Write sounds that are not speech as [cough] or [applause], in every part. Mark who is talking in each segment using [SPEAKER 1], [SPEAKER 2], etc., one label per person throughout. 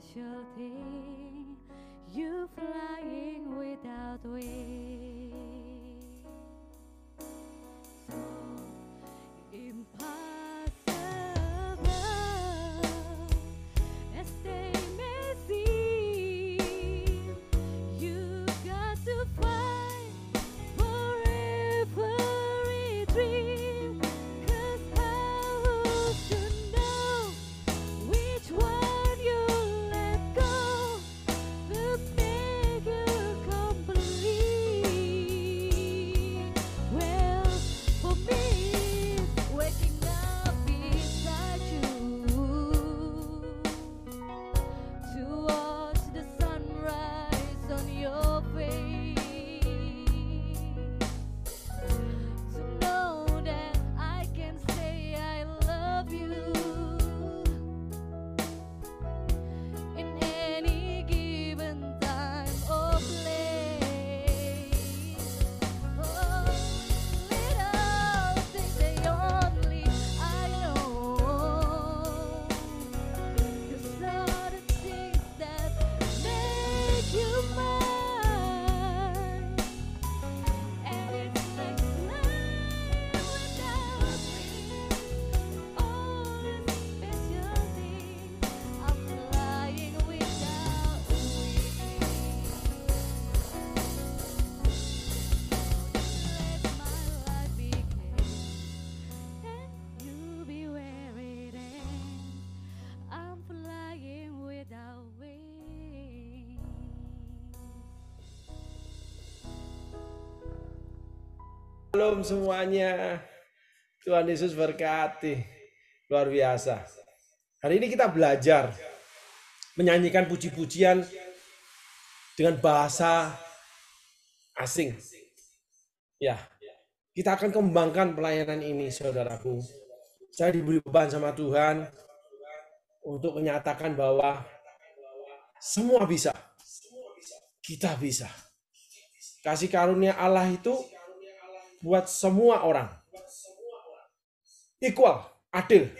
[SPEAKER 1] specialty.
[SPEAKER 2] Shalom semuanya. Tuhan Yesus berkati. Luar biasa. Hari ini kita belajar menyanyikan puji-pujian dengan bahasa asing. Ya, kita akan kembangkan pelayanan ini, saudaraku. Saya diberi beban sama Tuhan untuk menyatakan bahwa semua bisa. Kita bisa. Kasih karunia Allah itu buat semua orang. Equal, adil.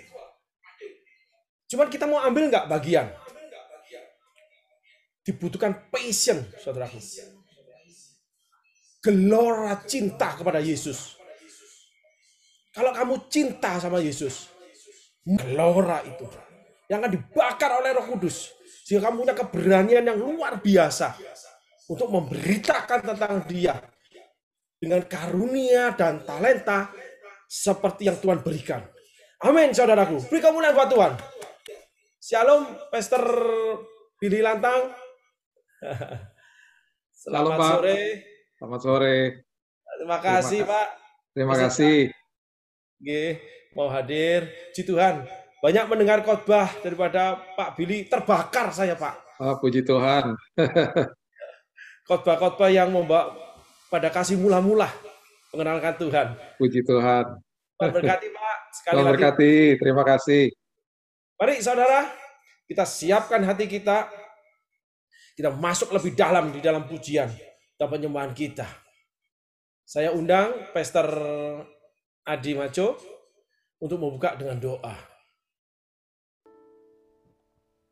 [SPEAKER 2] Cuman kita mau ambil nggak bagian? Dibutuhkan passion, saudaraku. Gelora cinta kepada Yesus. Kalau kamu cinta sama Yesus, gelora itu yang akan dibakar oleh Roh Kudus, sehingga kamu punya keberanian yang luar biasa untuk memberitakan tentang Dia dengan karunia dan talenta seperti yang Tuhan berikan. Amin, saudaraku. Beri kemuliaan buat Tuhan. Shalom, Pastor Billy Lantang. [laughs] Selamat
[SPEAKER 3] Shalom, Pak.
[SPEAKER 2] sore.
[SPEAKER 3] Selamat sore.
[SPEAKER 2] Terima kasih,
[SPEAKER 3] kasih.
[SPEAKER 2] Pak.
[SPEAKER 3] Terima kasih.
[SPEAKER 2] Nggih, mau hadir. Ji Tuhan, banyak mendengar khotbah daripada Pak Billy terbakar saya Pak.
[SPEAKER 3] Oh, puji Tuhan. [laughs]
[SPEAKER 2] Khotbah-khotbah yang membawa pada kasih mula-mula mengenalkan Tuhan.
[SPEAKER 3] Puji Tuhan.
[SPEAKER 2] Tuhan berkati Pak. Sekali
[SPEAKER 3] Tuhan
[SPEAKER 2] lagi.
[SPEAKER 3] berkati. Terima kasih.
[SPEAKER 2] Mari saudara, kita siapkan hati kita. Kita masuk lebih dalam di dalam pujian dan penyembahan kita. Saya undang Pastor Adi Maco untuk membuka dengan doa.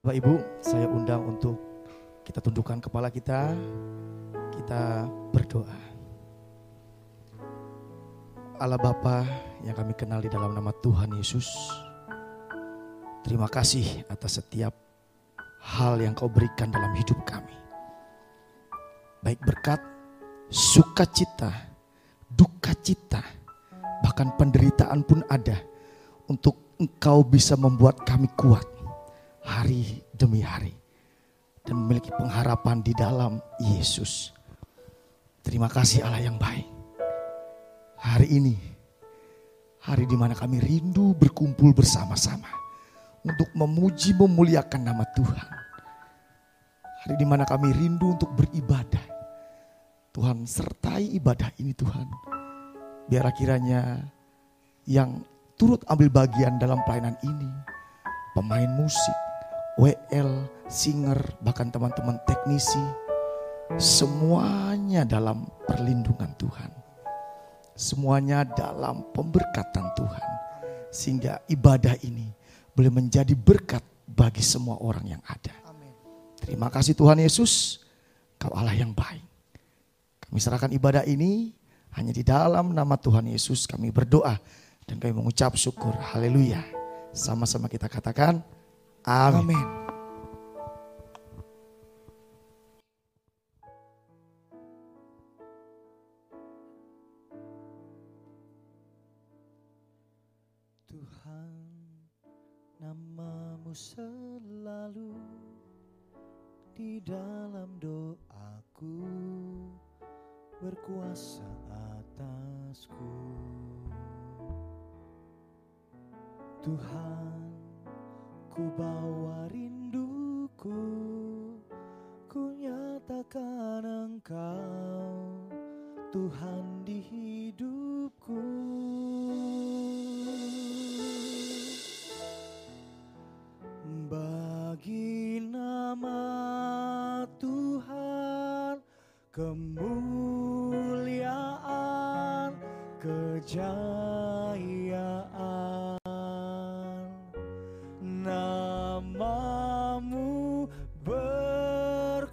[SPEAKER 4] Bapak Ibu, saya undang untuk kita tundukkan kepala kita, kita berdoa. Allah Bapa yang kami kenal di dalam nama Tuhan Yesus, terima kasih atas setiap hal yang kau berikan dalam hidup kami. Baik berkat, sukacita, duka cita, bahkan penderitaan pun ada untuk engkau bisa membuat kami kuat hari demi hari dan memiliki pengharapan di dalam Yesus. Terima kasih Allah yang baik. Hari ini, hari di mana kami rindu berkumpul bersama-sama untuk memuji memuliakan nama Tuhan. Hari di mana kami rindu untuk beribadah. Tuhan sertai ibadah ini Tuhan. Biar kiranya yang turut ambil bagian dalam pelayanan ini, pemain musik, WL, singer, bahkan teman-teman teknisi, semuanya dalam perlindungan Tuhan. Semuanya dalam pemberkatan Tuhan. Sehingga ibadah ini boleh menjadi berkat bagi semua orang yang ada. Terima kasih Tuhan Yesus, Kau Allah yang baik. Kami serahkan ibadah ini hanya di dalam nama Tuhan Yesus kami berdoa dan kami mengucap syukur. Haleluya. Sama-sama kita katakan, Amin.
[SPEAKER 5] Tuhan, selalu di dalam doaku berkuasa atasku. Tuhan, ku bawa rinduku, ku nyatakan Engkau, Tuhan di hidupku. Nama Tuhan, kemuliaan, kejayaan. Namamu berkuasa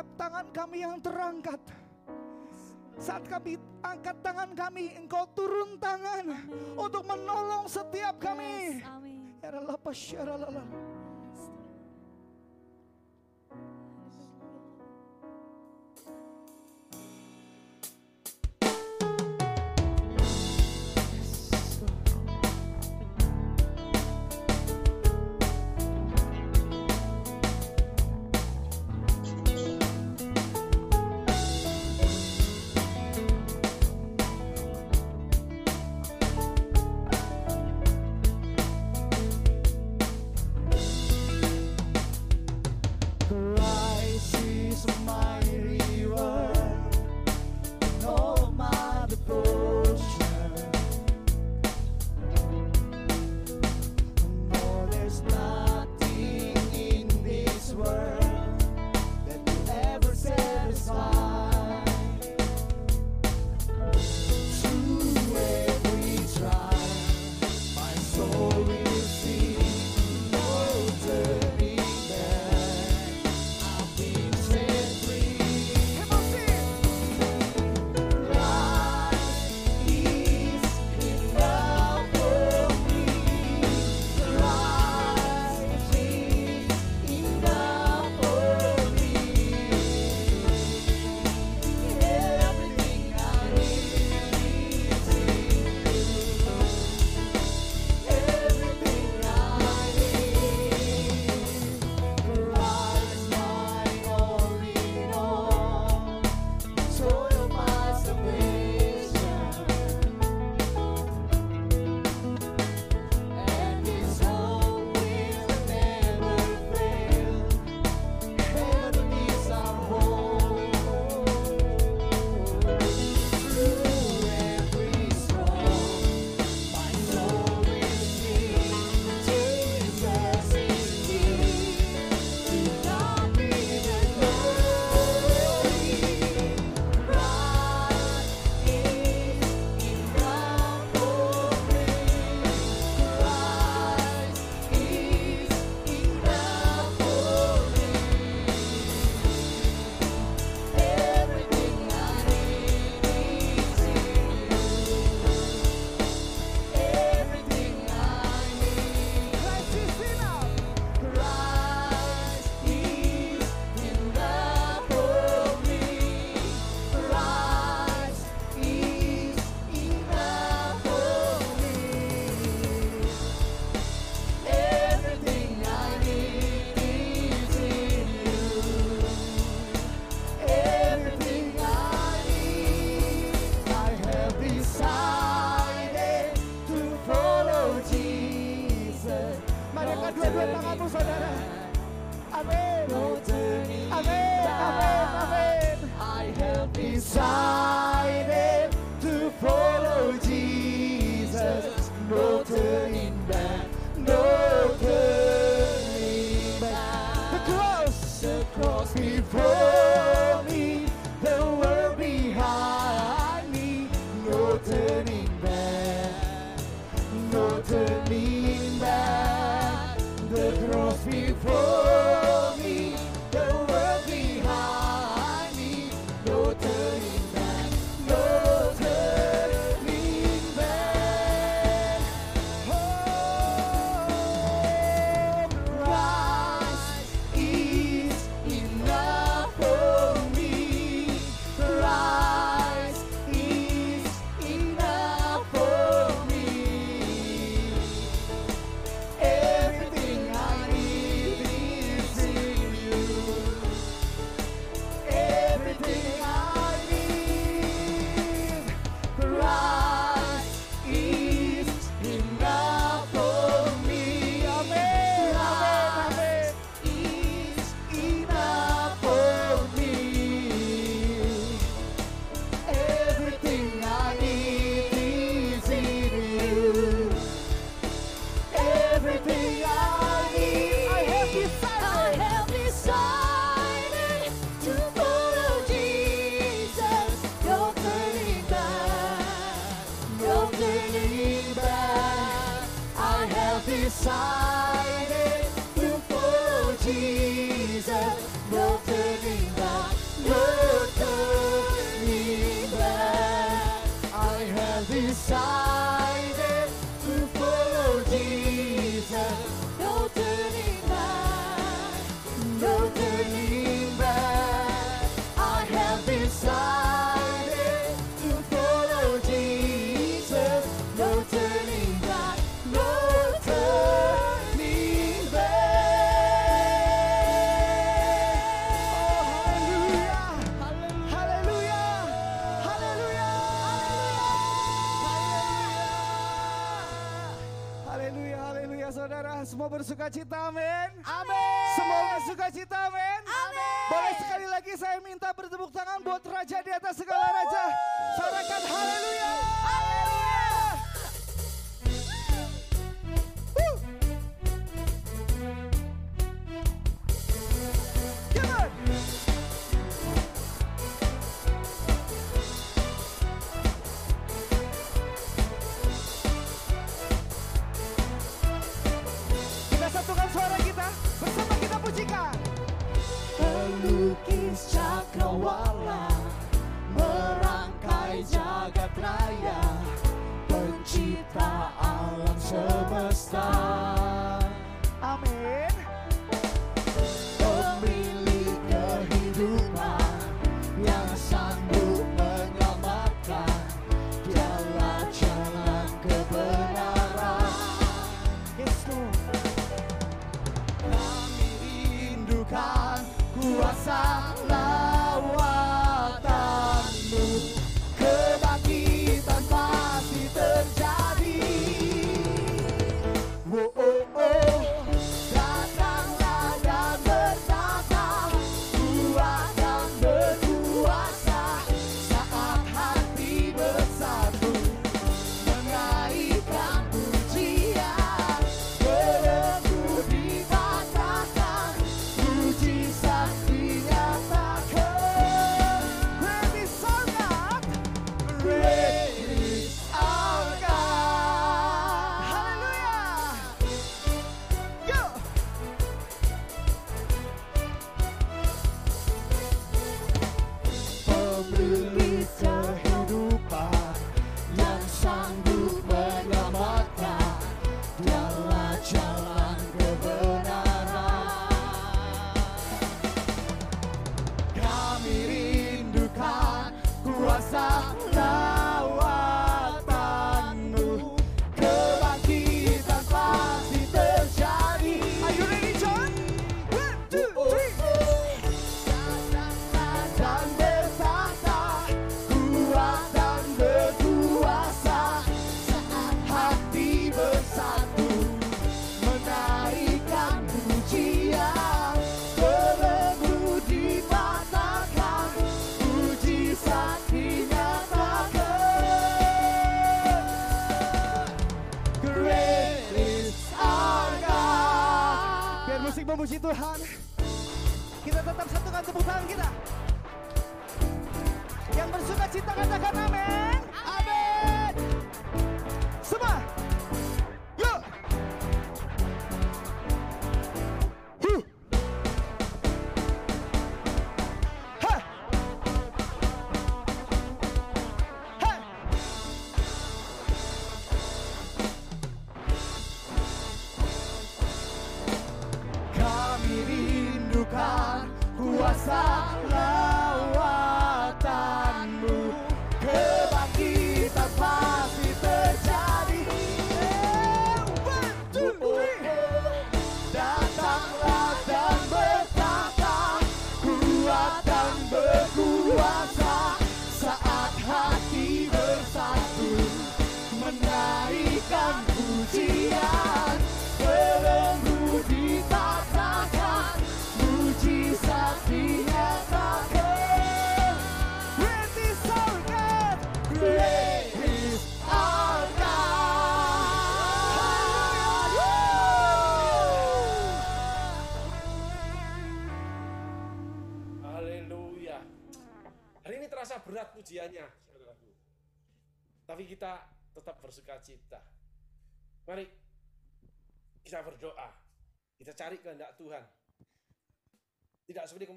[SPEAKER 6] setiap tangan kami yang terangkat. Saat kami angkat tangan kami, Engkau turun tangan untuk menolong setiap kami.
[SPEAKER 1] Yes, amin.
[SPEAKER 5] I have decided to follow Jesus.
[SPEAKER 2] 哇塞！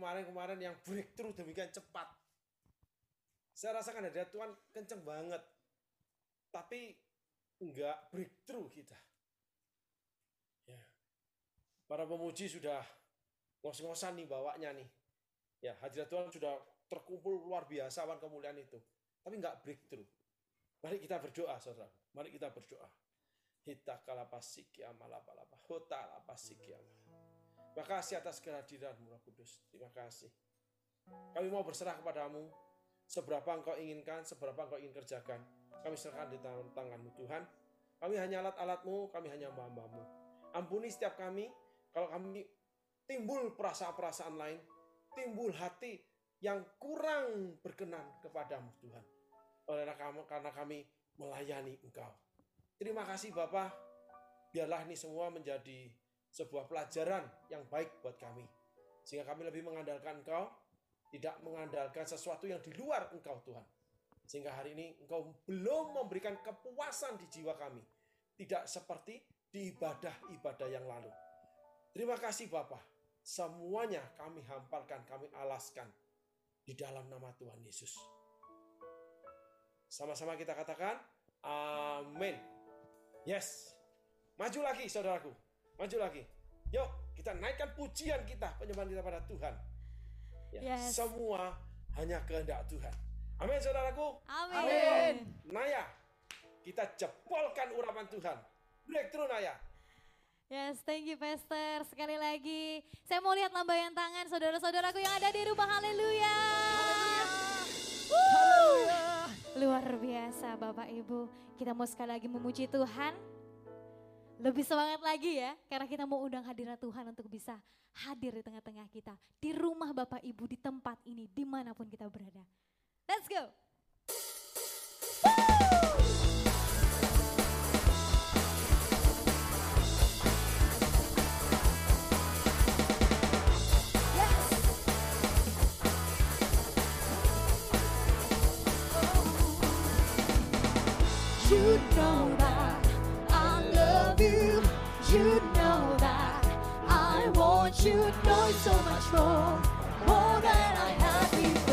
[SPEAKER 2] Kemarin-kemarin yang breakthrough demikian cepat. Saya rasakan hadirat Tuhan kenceng banget. Tapi enggak breakthrough kita. Ya. Para pemuji sudah ngos-ngosan nih bawanya nih. Ya, hadirat Tuhan sudah terkumpul luar biasa awan kemuliaan itu. Tapi enggak breakthrough. Mari kita berdoa, saudara. Mari kita berdoa. Hita kalapasiki amalapalapa. Hota lapasiki amal. Terima kasih atas kehadiranmu, Roh Kudus. Terima kasih. Kami mau berserah kepadamu. Seberapa engkau inginkan, seberapa engkau ingin kerjakan. Kami serahkan di tangan tanganmu Tuhan. Kami hanya alat-alatmu, kami hanya hamba-hambamu. Ampuni setiap kami, kalau kami timbul perasaan-perasaan lain, timbul hati yang kurang berkenan kepadamu Tuhan. Oleh karena kami melayani Engkau. Terima kasih Bapak. Biarlah ini semua menjadi sebuah pelajaran yang baik buat kami. Sehingga kami lebih mengandalkan Engkau, tidak mengandalkan sesuatu yang di luar Engkau Tuhan. Sehingga hari ini Engkau belum memberikan kepuasan di jiwa kami. Tidak seperti di ibadah-ibadah yang lalu. Terima kasih Bapak. Semuanya kami hamparkan, kami alaskan di dalam nama Tuhan Yesus. Sama-sama kita katakan, amin. Yes. Maju lagi saudaraku. Maju lagi. Yuk kita naikkan pujian kita, penyembahan kita pada Tuhan. Ya,
[SPEAKER 5] Yes.
[SPEAKER 2] Semua hanya kehendak Tuhan. Amin saudaraku.
[SPEAKER 5] Amin.
[SPEAKER 2] Naya, kita jebolkan urapan Tuhan. Breakthrough Naya.
[SPEAKER 5] Yes, thank you Pastor. Sekali lagi, saya mau lihat lambaian tangan saudara-saudaraku yang ada di rumah. Haleluya. Wuh. Luar biasa Bapak Ibu. Kita mau sekali lagi memuji Tuhan. Lebih semangat lagi ya, karena kita mau undang hadirat Tuhan untuk bisa hadir di tengah-tengah kita. Di rumah Bapak Ibu, di tempat ini, di mana pun kita berada. Let's go.
[SPEAKER 1] Know love you. Know that I want you. to
[SPEAKER 5] Know
[SPEAKER 1] so much more, more than I had before.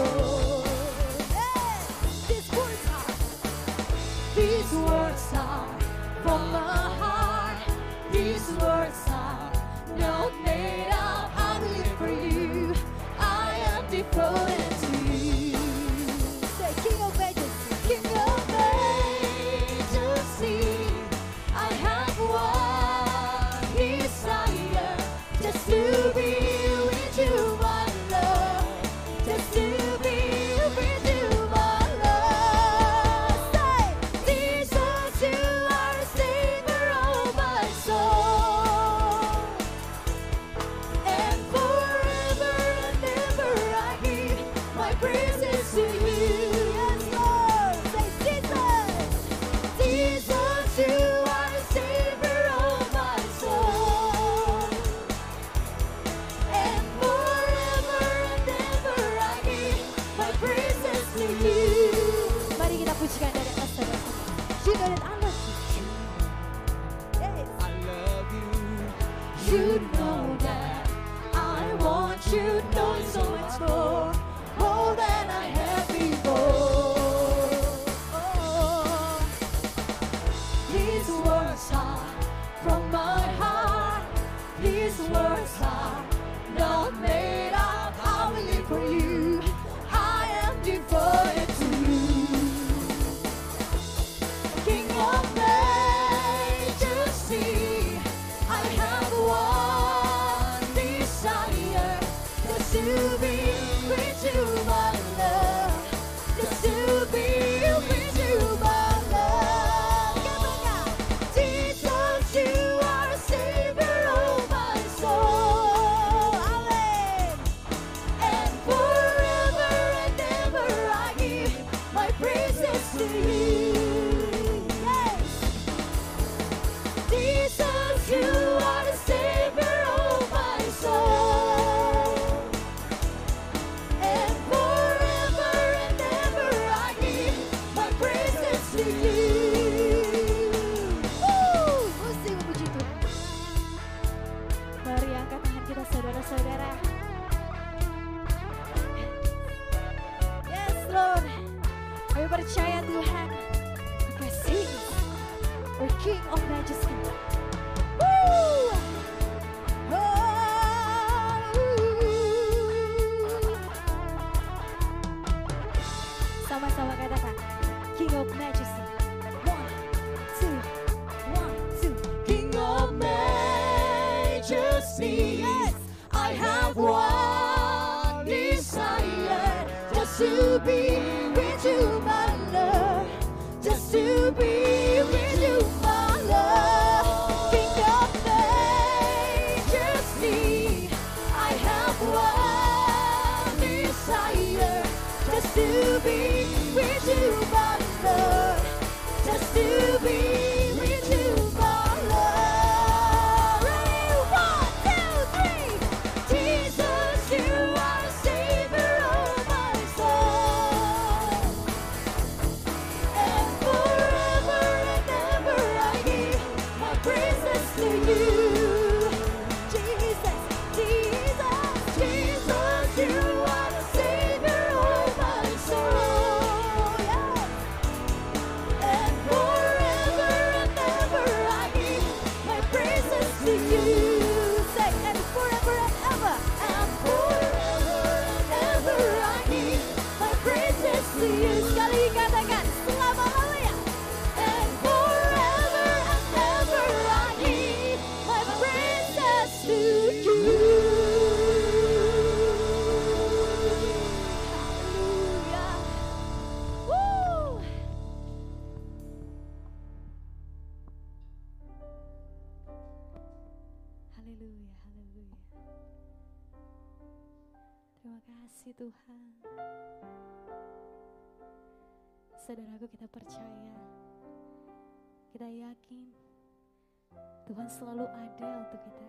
[SPEAKER 1] selalu ada untuk kita.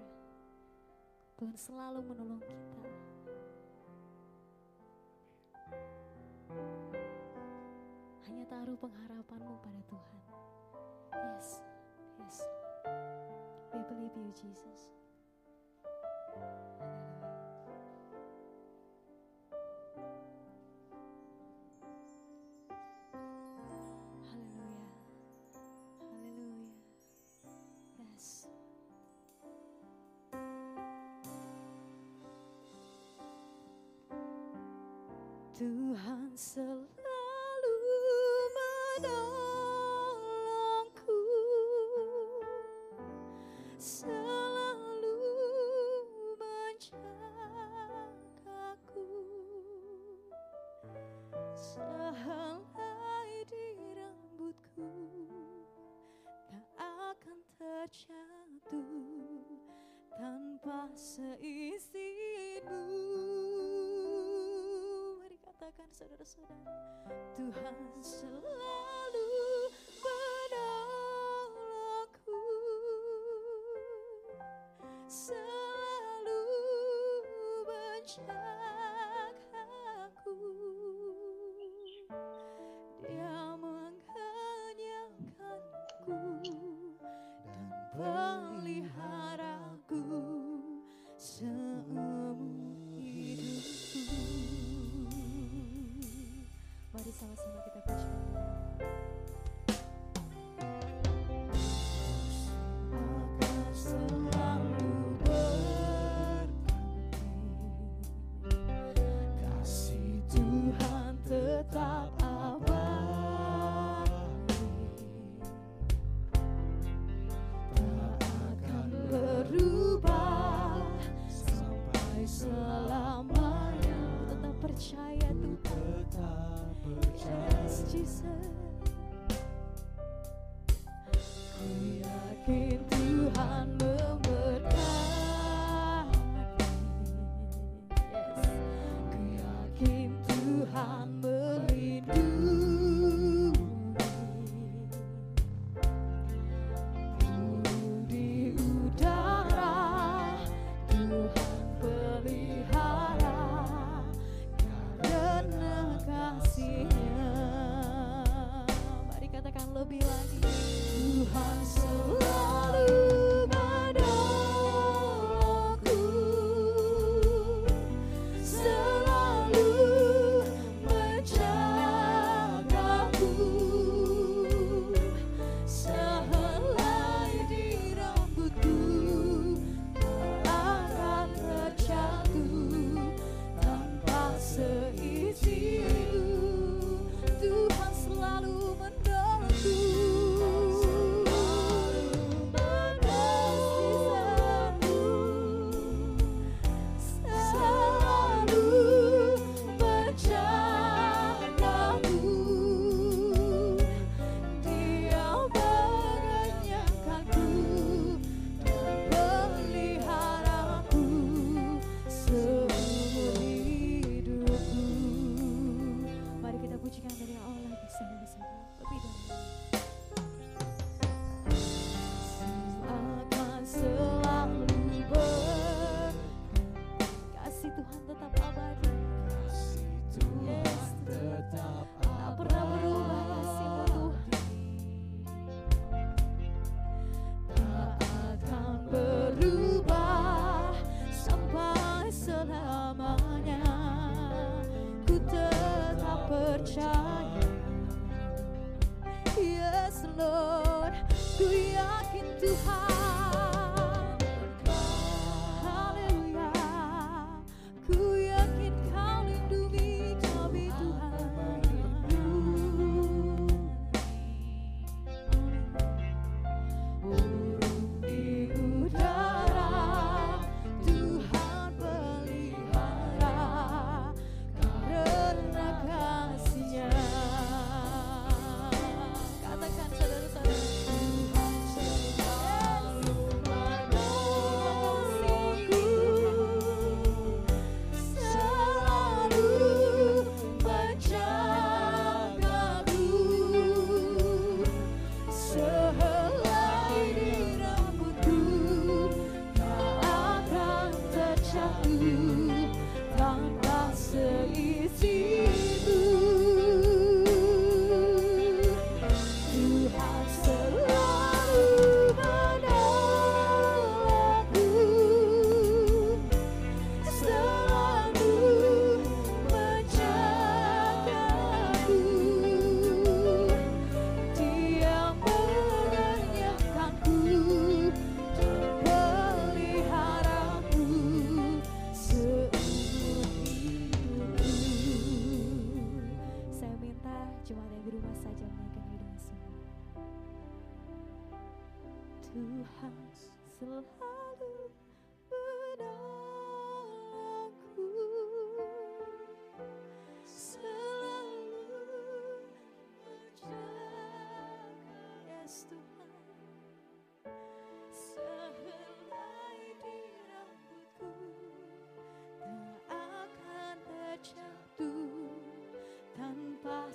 [SPEAKER 1] Tuhan selalu menolong kita. Hanya taruh pengharapanmu pada Tuhan. Yes, yes. We believe you, Jesus. Tuhan selalu menolongku. Tuhan selalu menolongku. Selalu mencari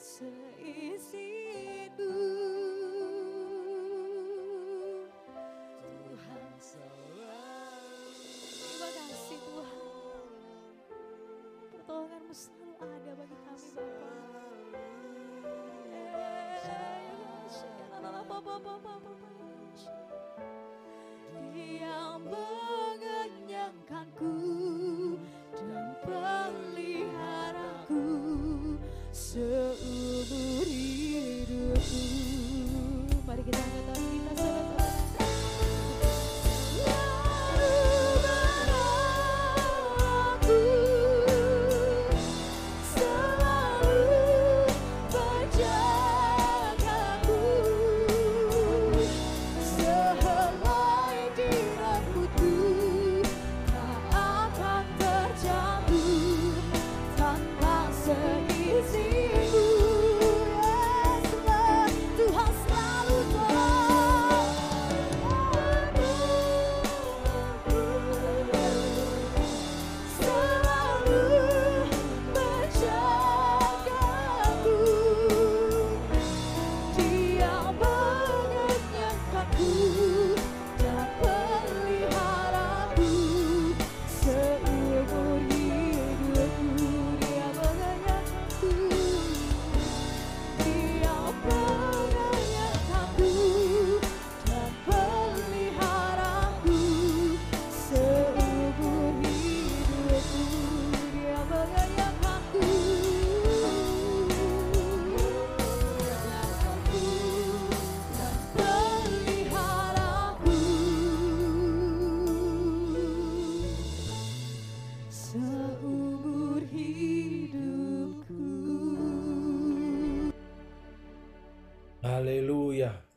[SPEAKER 1] Tanpa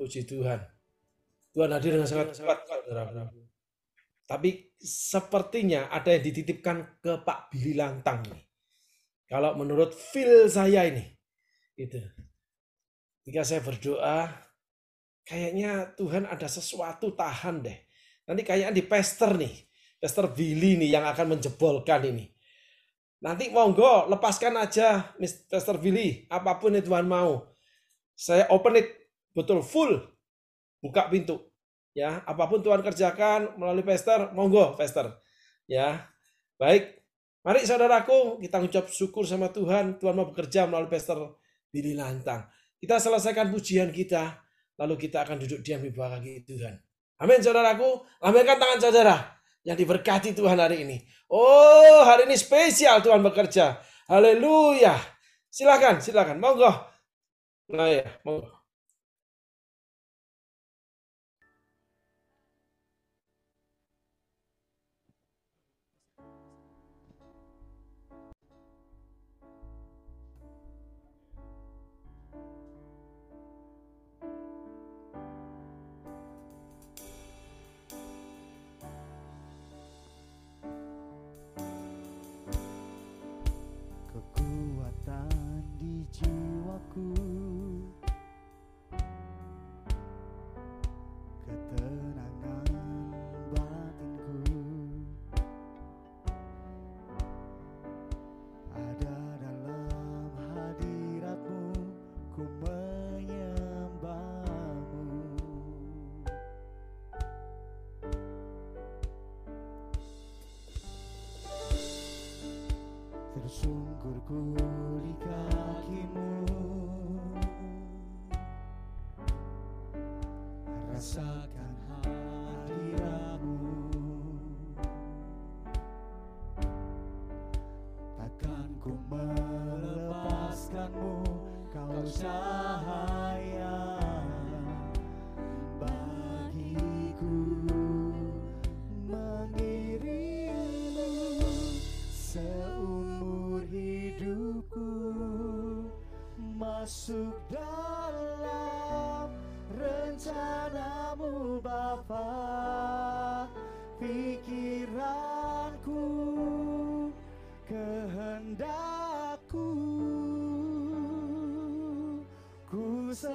[SPEAKER 2] puji Tuhan. Tuhan hadir dengan sangat saudara. Tapi sepertinya ada yang dititipkan ke Pak Billy Lantang nih. Kalau menurut feel saya ini, gitu. Ketika saya berdoa, kayaknya Tuhan ada sesuatu tahan deh. Nanti kayaknya di Pastor nih, Pastor Billy nih yang akan menjebolkan ini. Nanti monggo lepaskan aja, Pastor Billy, apa pun yang Tuhan mau saya open it betul full. Buka pintu. Ya apa pun Tuhan kerjakan melalui pastor monggo pastor. Ya baik. Mari saudaraku kita ucap syukur sama Tuhan. Tuhan mau bekerja melalui pastor Billy Lantang. Kita selesaikan pujian kita lalu kita akan duduk diam di bawah kaki Tuhan. Amin saudaraku. Lambaikan tangan saudara yang diberkati Tuhan hari ini. Oh hari ini spesial Tuhan bekerja. Haleluya. Silakan silakan. Monggo. Nah ya, monggo.
[SPEAKER 5] Jiwaku. Ketenangan batinku. Ada dalam hadiratmu Ku menyembahmu Tersungkur ku Kau cahaya bagiku mengiringmu seumur hidupku masuk sa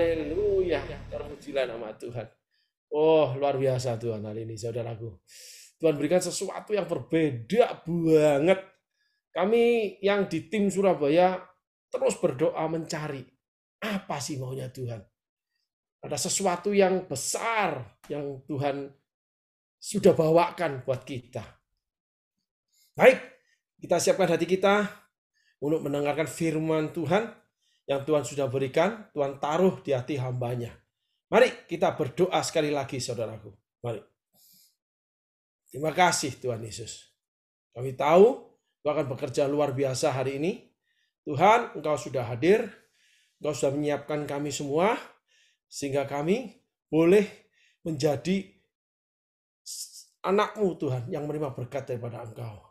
[SPEAKER 5] Haleluya.
[SPEAKER 2] Terpujilah nama Tuhan. Oh, luar biasa Tuhan hari ini, saudaraku. Tuhan berikan sesuatu yang berbeda banget. Kami yang di tim Surabaya terus berdoa mencari apa sih maunya Tuhan. Ada sesuatu yang besar yang Tuhan sudah bawakan buat kita. Baik, kita siapkan hati kita untuk mendengarkan firman Tuhan yang Tuhan sudah berikan, Tuhan taruh di hati hambanya. Mari kita berdoa sekali lagi saudaraku. Mari. Terima kasih Tuhan Yesus. Kami tahu Engkau akan bekerja luar biasa hari ini. Tuhan, Engkau sudah hadir. Engkau sudah menyiapkan kami semua. Sehingga kami boleh menjadi anakmu Tuhan yang menerima berkat daripada Engkau.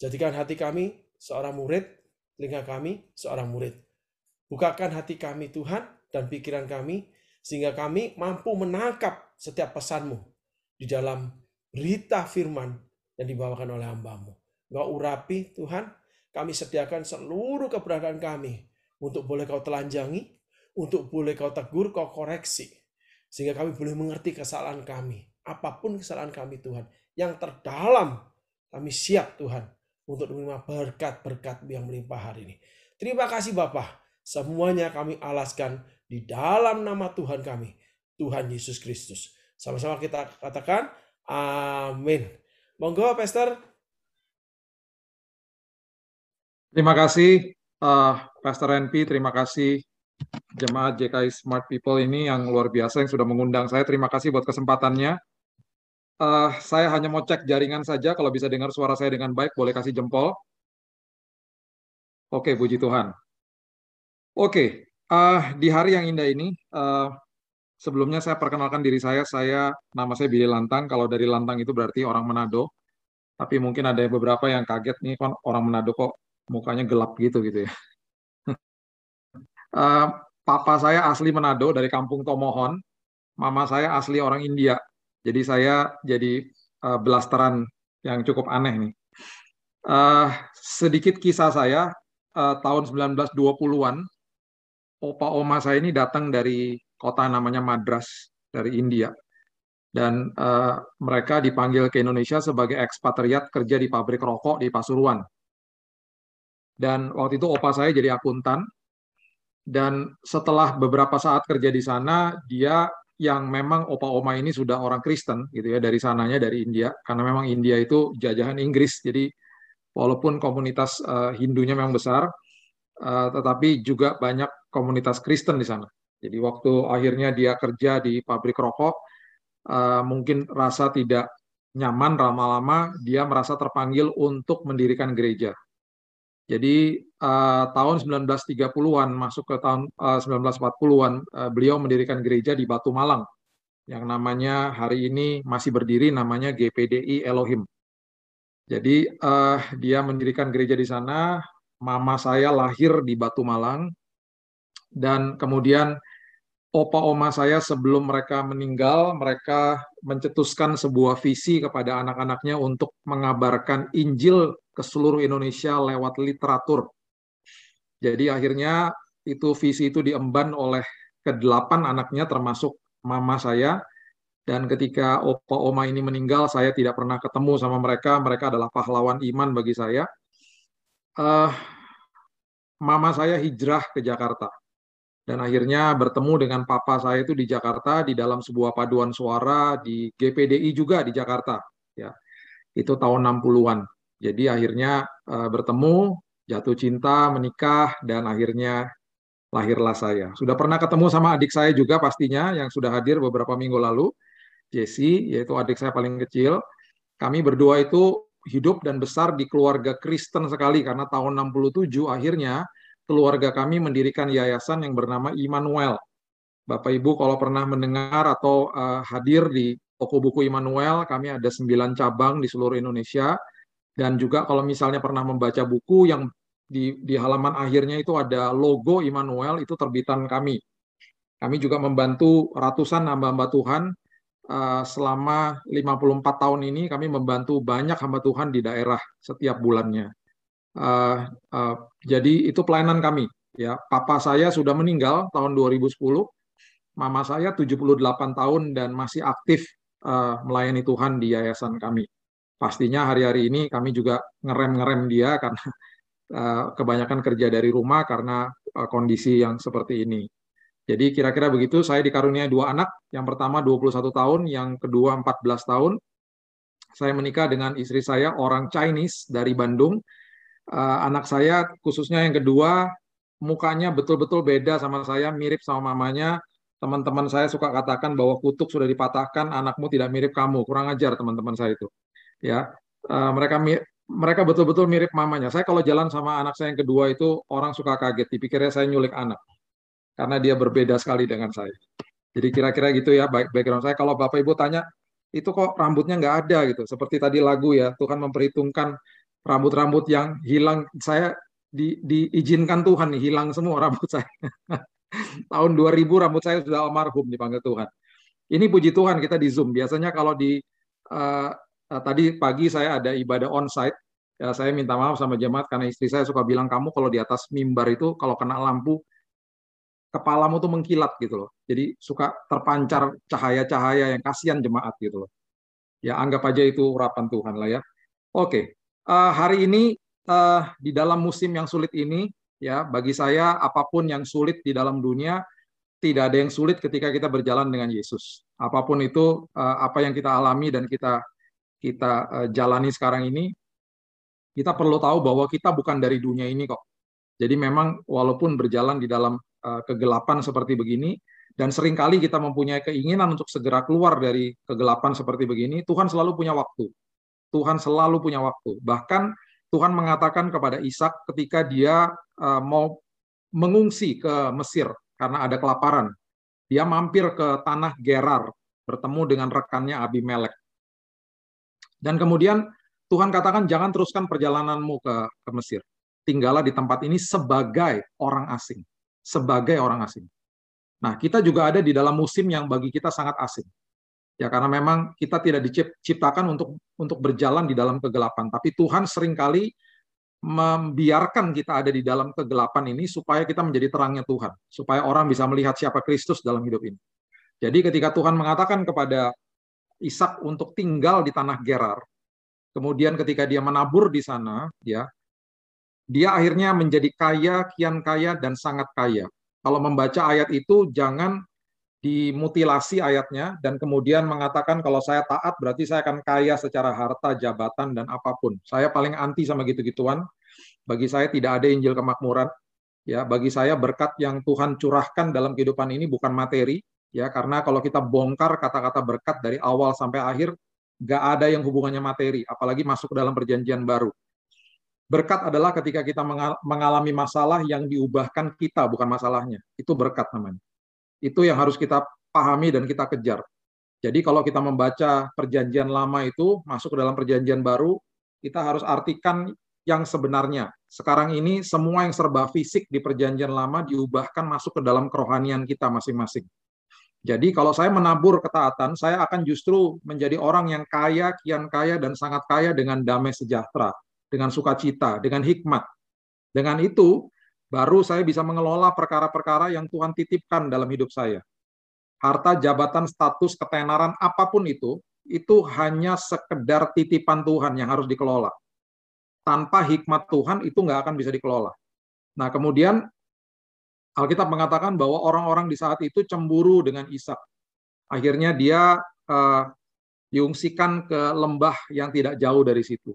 [SPEAKER 2] Jadikan hati kami seorang murid, telinga kami seorang murid. Bukakan hati kami Tuhan dan pikiran kami sehingga kami mampu menangkap setiap pesanmu di dalam berita firman yang dibawakan oleh hambamu. Engkau urapi Tuhan, kami sediakan seluruh keberadaan kami untuk boleh kau telanjangi, untuk boleh kau tegur, kau koreksi. Sehingga kami boleh mengerti kesalahan kami apa pun kesalahan kami Tuhan, yang terdalam kami siap Tuhan untuk menerima berkat-berkat yang melimpah hari ini. Terima kasih Bapak, semuanya kami alaskan di dalam nama Tuhan kami, Tuhan Yesus Kristus. Sama-sama kita katakan amin. Monggo Pastor.
[SPEAKER 3] Terima kasih uh, Pastor NP, terima kasih jemaat JKI Smart People ini yang luar biasa yang sudah mengundang saya. Terima kasih buat kesempatannya. Uh, saya hanya mau cek jaringan saja. Kalau bisa dengar suara saya dengan baik, boleh kasih jempol. Oke, puji Tuhan. Oke, uh, di hari yang indah ini, uh, sebelumnya saya perkenalkan diri saya. Saya nama saya Billy Lantang. Kalau dari Lantang itu berarti orang Manado. Tapi mungkin ada beberapa yang kaget nih, kan orang Manado kok mukanya gelap gitu gitu ya. uh, [laughs] papa saya asli Manado dari kampung Tomohon. Mama saya asli orang India. Jadi saya jadi uh, belasteran yang cukup aneh nih. Uh, sedikit kisah saya, uh, tahun 1920-an, opa oma saya ini datang dari kota namanya Madras, dari India. Dan uh, mereka dipanggil ke Indonesia sebagai ekspatriat kerja di pabrik rokok di Pasuruan. Dan waktu itu opa saya jadi akuntan. Dan setelah beberapa saat kerja di sana, dia yang memang opa-oma ini sudah orang Kristen gitu ya dari sananya dari India karena memang India itu jajahan Inggris jadi walaupun komunitas uh, Hindunya memang besar uh, tetapi juga banyak komunitas Kristen di sana jadi waktu akhirnya dia kerja di pabrik rokok uh, mungkin rasa tidak nyaman lama-lama dia merasa terpanggil untuk mendirikan gereja jadi uh, tahun 1930-an masuk ke tahun uh, 1940-an uh, beliau mendirikan gereja di Batu Malang yang namanya hari ini masih berdiri namanya GPDI Elohim. Jadi uh, dia mendirikan gereja di sana. Mama saya lahir di Batu Malang. Dan kemudian opa oma saya sebelum mereka meninggal mereka mencetuskan sebuah visi kepada anak-anaknya untuk mengabarkan Injil ke seluruh Indonesia lewat literatur. Jadi akhirnya itu visi itu diemban oleh kedelapan anaknya termasuk mama saya. Dan ketika opa oma ini meninggal saya tidak pernah ketemu sama mereka. Mereka adalah pahlawan iman bagi saya uh, mama saya hijrah ke Jakarta dan akhirnya bertemu dengan papa saya itu di Jakarta di dalam sebuah paduan suara di GPDI juga di Jakarta ya itu tahun 60-an jadi akhirnya uh, bertemu, jatuh cinta, menikah, dan akhirnya lahirlah saya. Sudah pernah ketemu sama adik saya juga pastinya yang sudah hadir beberapa minggu lalu, Jesse, yaitu adik saya paling kecil. Kami berdua itu hidup dan besar di keluarga Kristen sekali karena tahun 67 akhirnya keluarga kami mendirikan yayasan yang bernama Immanuel. Bapak Ibu kalau pernah mendengar atau uh, hadir di toko buku Immanuel, kami ada sembilan cabang di seluruh Indonesia dan juga kalau misalnya pernah membaca buku yang di, di halaman akhirnya itu ada logo Immanuel, itu terbitan kami. Kami juga membantu ratusan hamba-hamba Tuhan uh, selama 54 tahun ini kami membantu banyak hamba Tuhan di daerah setiap bulannya. Uh, uh, jadi itu pelayanan kami. Ya, papa saya sudah meninggal tahun 2010, mama saya 78 tahun dan masih aktif uh, melayani Tuhan di yayasan kami pastinya hari-hari ini kami juga ngerem-ngerem dia karena uh, kebanyakan kerja dari rumah karena uh, kondisi yang seperti ini. Jadi kira-kira begitu, saya dikaruniai dua anak, yang pertama 21 tahun, yang kedua 14 tahun. Saya menikah dengan istri saya, orang Chinese dari Bandung. Uh, anak saya, khususnya yang kedua, mukanya betul-betul beda sama saya, mirip sama mamanya. Teman-teman saya suka katakan bahwa kutuk sudah dipatahkan, anakmu tidak mirip kamu. Kurang ajar teman-teman saya itu. Ya, uh, mereka mereka betul-betul mirip mamanya. Saya kalau jalan sama anak saya yang kedua itu orang suka kaget, dipikirnya saya nyulik anak karena dia berbeda sekali dengan saya. Jadi kira-kira gitu ya background saya. Kalau Bapak Ibu tanya, itu kok rambutnya nggak ada gitu. Seperti tadi lagu ya, Tuhan memperhitungkan rambut-rambut yang hilang. Saya di, diizinkan Tuhan nih, hilang semua [laughs] rambut saya. Tahun 2000 rambut saya sudah almarhum dipanggil Tuhan. Ini puji Tuhan kita di Zoom. Biasanya kalau di uh, uh, tadi pagi saya ada ibadah onsite, ya saya minta maaf sama jemaat karena istri saya suka bilang kamu kalau di atas mimbar itu kalau kena lampu kepalamu tuh mengkilat gitu loh. Jadi suka terpancar cahaya-cahaya yang kasihan jemaat gitu loh. Ya anggap aja itu urapan Tuhan lah ya. Oke, uh, hari ini uh, di dalam musim yang sulit ini ya bagi saya apa pun yang sulit di dalam dunia tidak ada yang sulit ketika kita berjalan dengan Yesus. Apa pun itu uh, apa yang kita alami dan kita kita uh, jalani sekarang ini kita perlu tahu bahwa kita bukan dari dunia ini kok. Jadi memang walaupun berjalan di dalam uh, kegelapan seperti begini dan sering kali kita mempunyai keinginan untuk segera keluar dari kegelapan seperti begini, Tuhan selalu punya waktu. Tuhan selalu punya waktu. Bahkan Tuhan mengatakan kepada Ishak ketika dia uh, mau mengungsi ke Mesir karena ada kelaparan. Dia mampir ke tanah Gerar bertemu dengan rekannya Abimelek. Dan kemudian Tuhan katakan jangan teruskan perjalananmu ke, ke Mesir tinggallah di tempat ini sebagai orang asing. Sebagai orang asing. Nah, kita juga ada di dalam musim yang bagi kita sangat asing. Ya, karena memang kita tidak diciptakan untuk untuk berjalan di dalam kegelapan, tapi Tuhan sering kali membiarkan kita ada di dalam kegelapan ini supaya kita menjadi terangnya Tuhan, supaya orang bisa melihat siapa Kristus dalam hidup ini. Jadi ketika Tuhan mengatakan kepada Ishak untuk tinggal di tanah Gerar, kemudian ketika dia menabur di sana, ya, dia akhirnya menjadi kaya, kian kaya, dan sangat kaya. Kalau membaca ayat itu, jangan dimutilasi ayatnya dan kemudian mengatakan kalau saya taat berarti saya akan kaya secara harta, jabatan, dan apa pun. Saya paling anti sama gitu-gituan. Bagi saya tidak ada Injil kemakmuran. Ya, bagi saya berkat yang Tuhan curahkan dalam kehidupan ini bukan materi, ya karena kalau kita bongkar kata-kata berkat dari awal sampai akhir, nggak ada yang hubungannya materi, apalagi masuk dalam perjanjian baru. Berkat adalah ketika kita mengalami masalah yang diubahkan kita, bukan masalahnya. Itu berkat namanya. Itu yang harus kita pahami dan kita kejar. Jadi kalau kita membaca perjanjian lama itu, masuk ke dalam perjanjian baru, kita harus artikan yang sebenarnya. Sekarang ini semua yang serba fisik di perjanjian lama diubahkan masuk ke dalam kerohanian kita masing-masing. Jadi kalau saya menabur ketaatan, saya akan justru menjadi orang yang kaya, kian kaya, dan sangat kaya dengan damai sejahtera dengan sukacita, dengan hikmat. Dengan itu, baru saya bisa mengelola perkara-perkara yang Tuhan titipkan dalam hidup saya. Harta, jabatan, status, ketenaran, apa pun itu, itu hanya sekedar titipan Tuhan yang harus dikelola. Tanpa hikmat Tuhan, itu nggak akan bisa dikelola. Nah, kemudian Alkitab mengatakan bahwa orang-orang di saat itu cemburu dengan Ishak. Akhirnya dia uh, diungsikan ke lembah yang tidak jauh dari situ.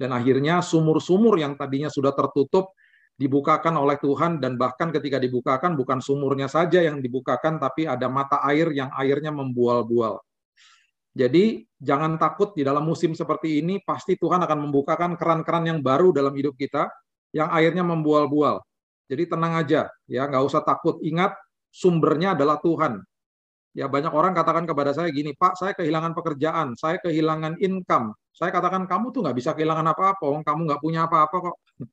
[SPEAKER 3] Dan akhirnya sumur-sumur yang tadinya sudah tertutup dibukakan oleh Tuhan dan bahkan ketika dibukakan bukan sumurnya saja yang dibukakan tapi ada mata air yang airnya membual-bual. Jadi jangan takut di dalam musim seperti ini pasti Tuhan akan membukakan keran-keran yang baru dalam hidup kita yang airnya membual-bual. Jadi tenang aja ya, nggak usah takut. Ingat sumbernya adalah Tuhan. Ya banyak orang katakan kepada saya gini, Pak, saya kehilangan pekerjaan, saya kehilangan income. Saya katakan kamu tuh nggak bisa kehilangan apa-apa, kamu nggak punya apa-apa kok. [laughs]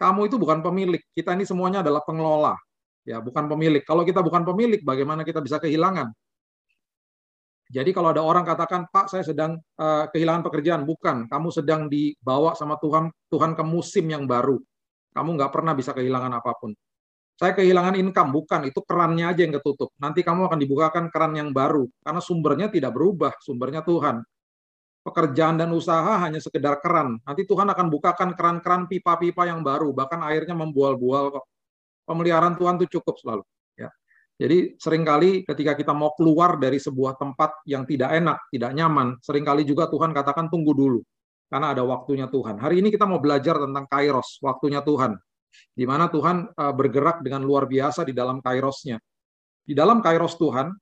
[SPEAKER 3] Kamu itu bukan pemilik. Kita ini semuanya adalah pengelola, ya bukan pemilik. Kalau kita bukan pemilik, bagaimana kita bisa kehilangan? Jadi kalau ada orang katakan, Pak, saya sedang uh, kehilangan pekerjaan, bukan. Kamu sedang dibawa sama Tuhan, Tuhan ke musim yang baru. Kamu nggak pernah bisa kehilangan apa pun. Saya kehilangan income, bukan, itu kerannya aja yang ketutup. Nanti kamu akan dibukakan keran yang baru, karena sumbernya tidak berubah, sumbernya Tuhan. Pekerjaan dan usaha hanya sekedar keran. Nanti Tuhan akan bukakan keran-keran pipa-pipa yang baru, bahkan airnya membual-bual kok. Pemeliharaan Tuhan itu cukup selalu. Ya. Jadi sering kali ketika kita mau keluar dari sebuah tempat yang tidak enak, tidak nyaman, sering kali juga Tuhan katakan tunggu dulu. Karena ada waktunya Tuhan. Hari ini kita mau belajar tentang kairos, waktunya Tuhan. Di mana Tuhan uh, bergerak dengan luar biasa di dalam kairosnya. Di dalam kairos Tuhan,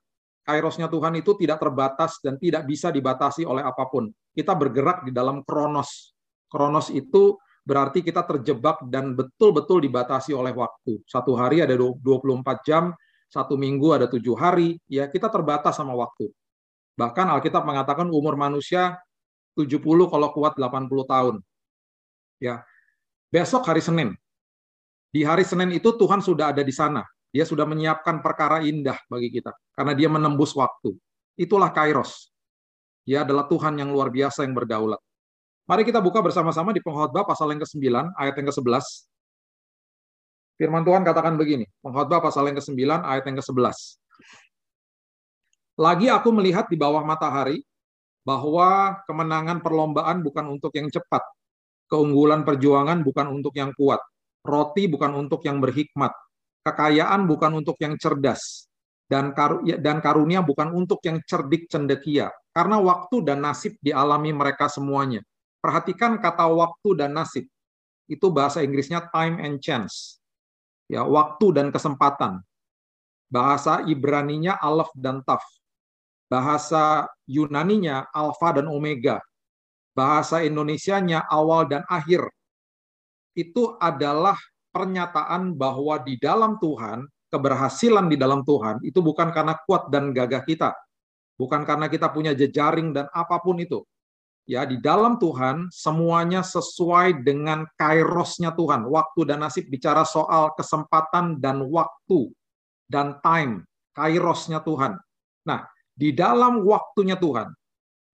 [SPEAKER 3] kairosnya Tuhan itu tidak terbatas dan tidak bisa dibatasi oleh apa pun. Kita bergerak di dalam kronos. Kronos itu berarti kita terjebak dan betul-betul dibatasi oleh waktu. Satu hari ada 24 jam, satu minggu ada tujuh hari, ya kita terbatas sama waktu. Bahkan Alkitab mengatakan umur manusia 70 kalau kuat 80 tahun. Ya. Besok hari Senin. Di hari Senin itu Tuhan sudah ada di sana. Dia sudah menyiapkan perkara indah bagi kita karena dia menembus waktu. Itulah Kairos. Dia adalah Tuhan yang luar biasa yang berdaulat. Mari kita buka bersama-sama di Pengkhotbah pasal yang ke-9 ayat yang ke-11. Firman Tuhan katakan begini, Pengkhotbah pasal yang ke-9 ayat yang ke-11. Lagi aku melihat di bawah matahari bahwa kemenangan perlombaan bukan untuk yang cepat, keunggulan perjuangan bukan untuk yang kuat, roti bukan untuk yang berhikmat, kekayaan bukan untuk yang cerdas, dan ya, dan karunia bukan untuk yang cerdik cendekia, karena waktu dan nasib dialami mereka semuanya. Perhatikan kata waktu dan nasib. Itu bahasa Inggrisnya time and chance. Ya, waktu dan kesempatan. Bahasa Ibraninya alaf dan taf bahasa Yunaninya alfa dan omega, bahasa Indonesianya awal dan akhir. Itu adalah pernyataan bahwa di dalam Tuhan, keberhasilan di dalam Tuhan itu bukan karena kuat dan gagah kita, bukan karena kita punya jejaring dan apa pun itu. Ya, di dalam Tuhan semuanya sesuai dengan kairosnya Tuhan. Waktu dan nasib bicara soal kesempatan dan waktu dan time, kairosnya Tuhan. Nah, di dalam waktunya Tuhan,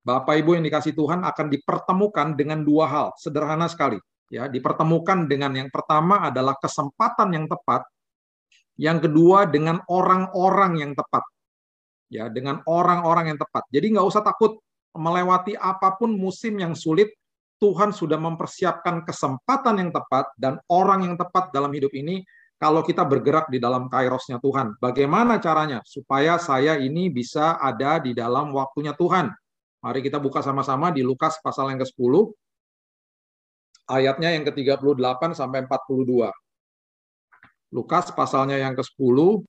[SPEAKER 3] Bapak Ibu yang dikasih Tuhan akan dipertemukan dengan dua hal, sederhana sekali. Ya, dipertemukan dengan yang pertama adalah kesempatan yang tepat, yang kedua dengan orang-orang yang tepat. Ya, dengan orang-orang yang tepat. Jadi nggak usah takut melewati apa pun musim yang sulit, Tuhan sudah mempersiapkan kesempatan yang tepat dan orang yang tepat dalam hidup ini kalau kita bergerak di dalam kairosnya Tuhan. Bagaimana caranya supaya saya ini bisa ada di dalam waktunya Tuhan? Mari kita buka sama-sama di Lukas pasal yang ke-10, ayatnya yang ke-38 sampai 42. Lukas pasalnya yang ke-10,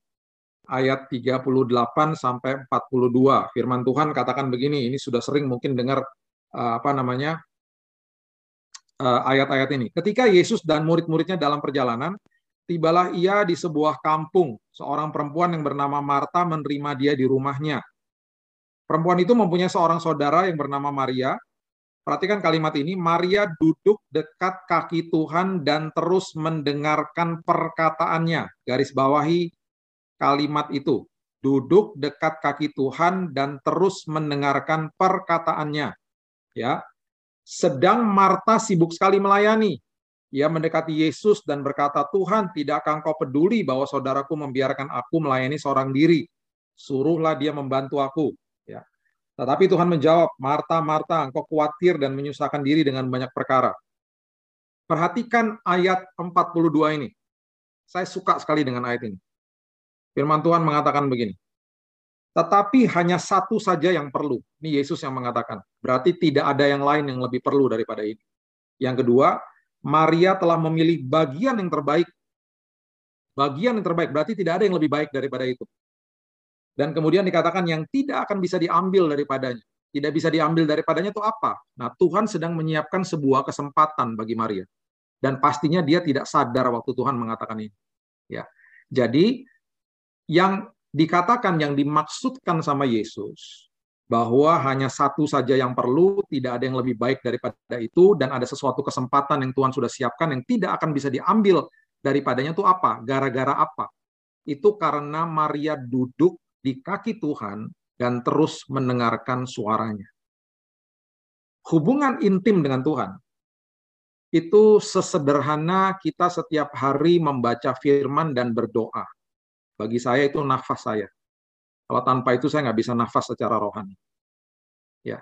[SPEAKER 3] ayat 38 sampai 42. Firman Tuhan katakan begini, ini sudah sering mungkin dengar uh, apa namanya uh, ayat-ayat ini. Ketika Yesus dan murid-muridnya dalam perjalanan, tibalah ia di sebuah kampung. Seorang perempuan yang bernama Marta menerima dia di rumahnya. Perempuan itu mempunyai seorang saudara yang bernama Maria. Perhatikan kalimat ini, Maria duduk dekat kaki Tuhan dan terus mendengarkan perkataannya. Garis bawahi kalimat itu. Duduk dekat kaki Tuhan dan terus mendengarkan perkataannya. Ya. Sedang Marta sibuk sekali melayani ia mendekati Yesus dan berkata, Tuhan, tidakkah engkau peduli bahwa saudaraku membiarkan aku melayani seorang diri? Suruhlah dia membantu aku. Tetapi Tuhan menjawab, Marta, Marta, engkau khawatir dan menyusahkan diri dengan banyak perkara. Perhatikan ayat 42 ini. Saya suka sekali dengan ayat ini. Firman Tuhan mengatakan begini. Tetapi hanya satu saja yang perlu. Ini Yesus yang mengatakan. Berarti tidak ada yang lain yang lebih perlu daripada ini. Yang kedua, Maria telah memilih bagian yang terbaik. Bagian yang terbaik berarti tidak ada yang lebih baik daripada itu. Dan kemudian dikatakan yang tidak akan bisa diambil daripadanya. Tidak bisa diambil daripadanya itu apa? Nah, Tuhan sedang menyiapkan sebuah kesempatan bagi Maria. Dan pastinya dia tidak sadar waktu Tuhan mengatakan ini. Ya. Jadi yang dikatakan yang dimaksudkan sama Yesus bahwa hanya satu saja yang perlu, tidak ada yang lebih baik daripada itu, dan ada sesuatu kesempatan yang Tuhan sudah siapkan yang tidak akan bisa diambil daripadanya itu apa? Gara-gara apa? Itu karena Maria duduk di kaki Tuhan dan terus mendengarkan suaranya. Hubungan intim dengan Tuhan itu sesederhana kita setiap hari membaca firman dan berdoa. Bagi saya itu nafas saya. Kalau tanpa itu saya nggak bisa nafas secara rohani. Ya,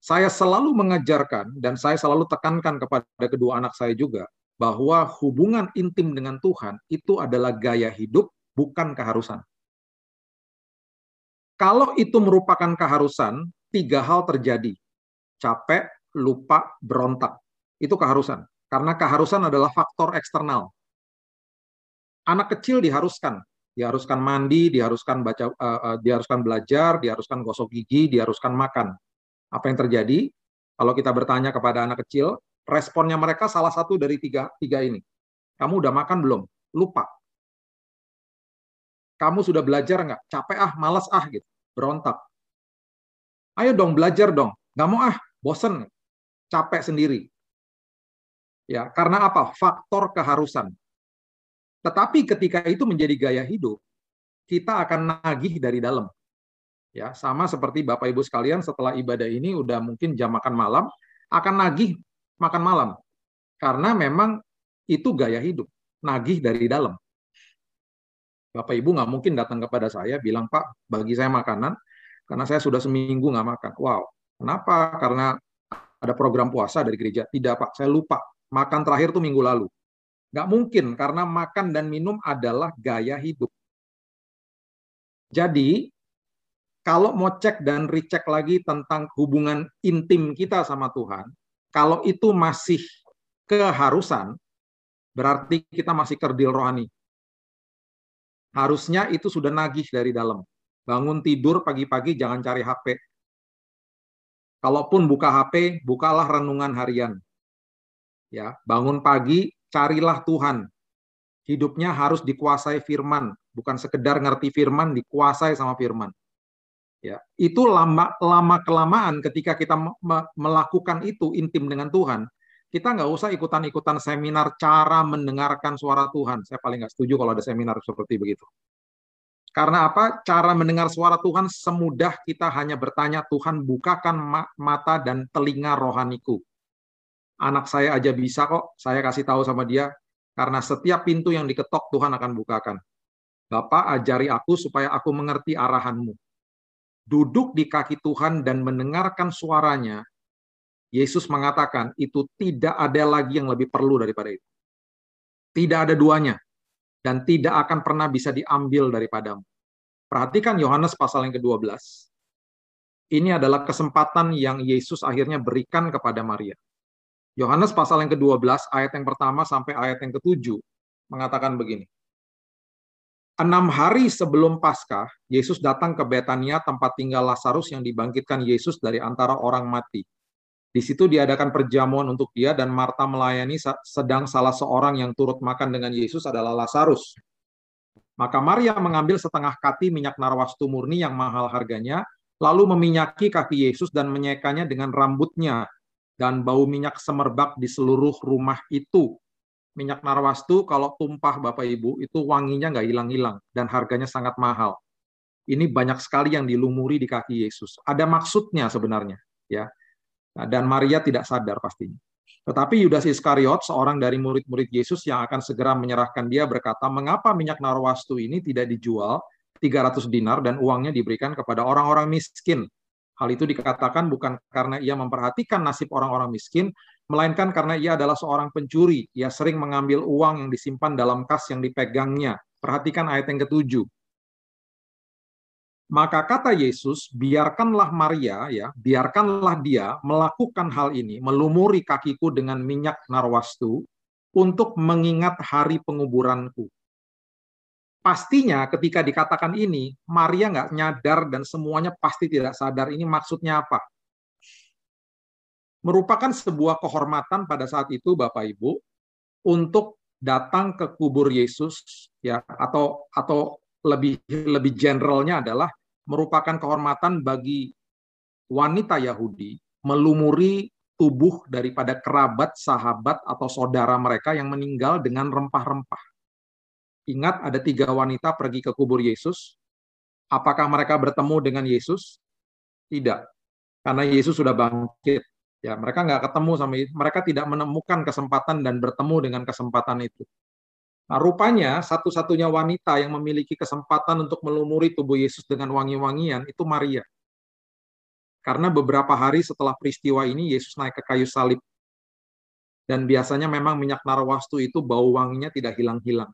[SPEAKER 3] saya selalu mengajarkan dan saya selalu tekankan kepada kedua anak saya juga bahwa hubungan intim dengan Tuhan itu adalah gaya hidup, bukan keharusan. Kalau itu merupakan keharusan, tiga hal terjadi. Capek, lupa, berontak. Itu keharusan. Karena keharusan adalah faktor eksternal. Anak kecil diharuskan, diharuskan mandi, diharuskan baca, uh, uh, diharuskan belajar, diharuskan gosok gigi, diharuskan makan. Apa yang terjadi? Kalau kita bertanya kepada anak kecil, responnya mereka salah satu dari tiga, tiga ini. Kamu udah makan belum? Lupa. Kamu sudah belajar nggak? Capek ah, malas ah, gitu. Berontak. Ayo dong, belajar dong. Nggak mau ah, bosen. Capek sendiri. Ya, karena apa? Faktor keharusan. Tetapi ketika itu menjadi gaya hidup, kita akan nagih dari dalam. Ya, sama seperti Bapak Ibu sekalian setelah ibadah ini udah mungkin jam makan malam akan nagih makan malam. Karena memang itu gaya hidup, nagih dari dalam. Bapak Ibu nggak mungkin datang kepada saya bilang, Pak, bagi saya makanan, karena saya sudah seminggu nggak makan. Wow, kenapa? Karena ada program puasa dari gereja. Tidak, Pak, saya lupa. Makan terakhir tuh minggu lalu. Nggak mungkin, karena makan dan minum adalah gaya hidup. Jadi, kalau mau cek dan recheck lagi tentang hubungan intim kita sama Tuhan, kalau itu masih keharusan, berarti kita masih kerdil rohani. Harusnya itu sudah nagih dari dalam. Bangun tidur pagi-pagi jangan cari HP. Kalaupun buka HP, bukalah renungan harian. Ya, bangun pagi, carilah Tuhan. Hidupnya harus dikuasai firman, bukan sekedar ngerti firman, dikuasai sama firman. Ya, itu lama lama kelamaan ketika kita melakukan itu intim dengan Tuhan, kita nggak usah ikutan-ikutan seminar cara mendengarkan suara Tuhan. Saya paling nggak setuju kalau ada seminar seperti begitu. Karena apa? Cara mendengar suara Tuhan semudah kita hanya bertanya, Tuhan bukakan mata dan telinga rohaniku. Anak saya aja bisa kok, saya kasih tahu sama dia, karena setiap pintu yang diketok Tuhan akan bukakan. Bapak ajari aku supaya aku mengerti arahanmu duduk di kaki Tuhan dan mendengarkan suaranya, Yesus mengatakan itu tidak ada lagi yang lebih perlu daripada itu. Tidak ada duanya dan tidak akan pernah bisa diambil daripadamu. Perhatikan Yohanes pasal yang ke-12. Ini adalah kesempatan yang Yesus akhirnya berikan kepada Maria. Yohanes pasal yang ke-12 ayat yang pertama sampai ayat yang ke-7 mengatakan begini. Enam hari sebelum Paskah, Yesus datang ke Betania, tempat tinggal Lazarus yang dibangkitkan Yesus dari antara orang mati. Di situ diadakan perjamuan untuk dia dan Marta melayani sedang salah seorang yang turut makan dengan Yesus adalah Lazarus. Maka Maria mengambil setengah kati minyak narwastu murni yang mahal harganya, lalu meminyaki kaki Yesus dan menyekanya dengan rambutnya, dan bau minyak semerbak di seluruh rumah itu minyak narwastu kalau tumpah Bapak Ibu itu wanginya nggak hilang-hilang dan harganya sangat mahal. Ini banyak sekali yang dilumuri di kaki Yesus. Ada maksudnya sebenarnya, ya. Nah, dan Maria tidak sadar pastinya. Tetapi Yudas Iskariot, seorang dari murid-murid Yesus yang akan segera menyerahkan dia berkata, mengapa minyak narwastu ini tidak dijual 300 dinar dan uangnya diberikan kepada orang-orang miskin? Hal itu dikatakan bukan karena ia memperhatikan nasib orang-orang miskin, melainkan karena ia adalah seorang pencuri. Ia sering mengambil uang yang disimpan dalam kas yang dipegangnya. Perhatikan ayat yang ketujuh. Maka kata Yesus, biarkanlah Maria ya, biarkanlah dia melakukan hal ini, melumuri kakiku dengan minyak narwastu untuk mengingat hari penguburanku. Pastinya ketika dikatakan ini, Maria nggak nyadar dan semuanya pasti tidak sadar ini maksudnya apa merupakan sebuah kehormatan pada saat itu Bapak Ibu untuk datang ke kubur Yesus ya atau atau lebih lebih generalnya adalah merupakan kehormatan bagi wanita Yahudi melumuri tubuh daripada kerabat, sahabat atau saudara mereka yang meninggal dengan rempah-rempah. Ingat ada tiga wanita pergi ke kubur Yesus. Apakah mereka bertemu dengan Yesus? Tidak. Karena Yesus sudah bangkit Ya, mereka nggak ketemu sama mereka tidak menemukan kesempatan dan bertemu dengan kesempatan itu. Nah, rupanya satu-satunya wanita yang memiliki kesempatan untuk melumuri tubuh Yesus dengan wangi-wangian itu Maria. Karena beberapa hari setelah peristiwa ini Yesus naik ke kayu salib. Dan biasanya memang minyak narwastu itu bau wanginya tidak hilang-hilang.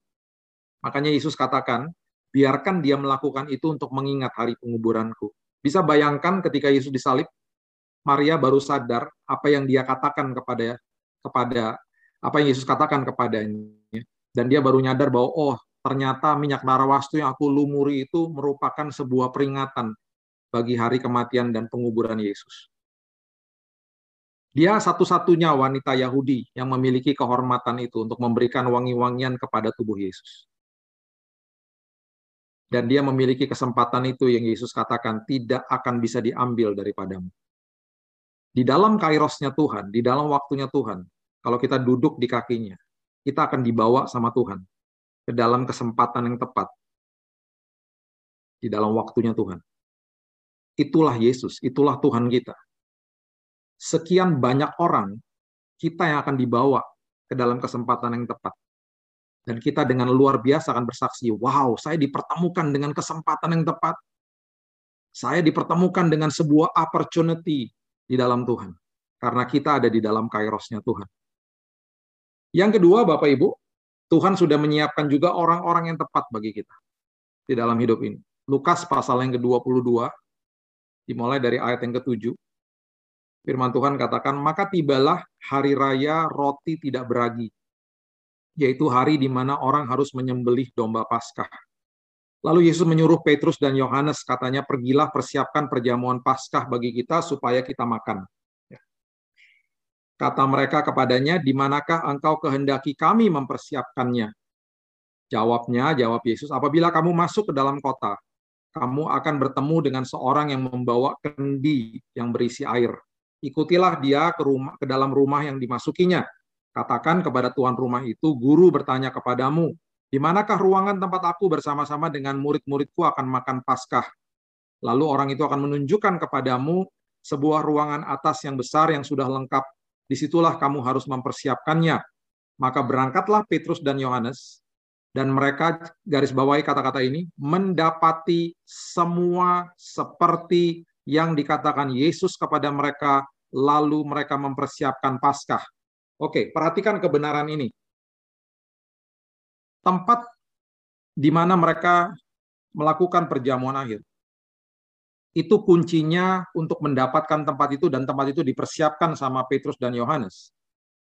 [SPEAKER 3] Makanya Yesus katakan, biarkan dia melakukan itu untuk mengingat hari penguburanku. Bisa bayangkan ketika Yesus disalib, Maria baru sadar apa yang dia katakan kepada kepada apa yang Yesus katakan kepadanya dan dia baru nyadar bahwa oh ternyata minyak narwastu yang aku lumuri itu merupakan sebuah peringatan bagi hari kematian dan penguburan Yesus. Dia satu-satunya wanita Yahudi yang memiliki kehormatan itu untuk memberikan wangi-wangian kepada tubuh Yesus. Dan dia memiliki kesempatan itu yang Yesus katakan tidak akan bisa diambil daripadamu. Di dalam kairosnya Tuhan, di dalam waktunya Tuhan, kalau kita duduk di kakinya, kita akan dibawa sama Tuhan ke dalam kesempatan yang tepat. Di dalam waktunya Tuhan. Itulah Yesus, itulah Tuhan kita sekian banyak orang, kita yang akan dibawa ke dalam kesempatan yang tepat. Dan kita dengan luar biasa akan bersaksi, wow, saya dipertemukan dengan kesempatan yang tepat. Saya dipertemukan dengan sebuah opportunity di dalam Tuhan. Karena kita ada di dalam kairosnya Tuhan. Yang kedua, Bapak Ibu, Tuhan sudah menyiapkan juga orang-orang yang tepat bagi kita di dalam hidup ini. Lukas pasal yang ke-22, dimulai dari ayat yang ke-7. Firman Tuhan katakan, maka tibalah hari raya roti tidak beragi, yaitu hari di mana orang harus menyembelih domba Paskah. Lalu Yesus menyuruh Petrus dan Yohanes, katanya, pergilah persiapkan perjamuan Paskah bagi kita supaya kita makan. Kata mereka kepadanya, di manakah engkau kehendaki kami mempersiapkannya? Jawabnya, jawab Yesus, apabila kamu masuk ke dalam kota, kamu akan bertemu dengan seorang yang membawa kendi yang berisi air ikutilah dia ke rumah ke dalam rumah yang dimasukinya. Katakan kepada tuan rumah itu, guru bertanya kepadamu, di manakah ruangan tempat aku bersama-sama dengan murid-muridku akan makan Paskah? Lalu orang itu akan menunjukkan kepadamu sebuah ruangan atas yang besar yang sudah lengkap. Di situlah kamu harus mempersiapkannya. Maka berangkatlah Petrus dan Yohanes, dan mereka garis bawahi kata-kata ini, mendapati semua seperti yang dikatakan Yesus kepada mereka lalu mereka mempersiapkan Paskah. Oke, perhatikan kebenaran ini. Tempat di mana mereka melakukan perjamuan akhir. Itu kuncinya untuk mendapatkan tempat itu dan tempat itu dipersiapkan sama Petrus dan Yohanes.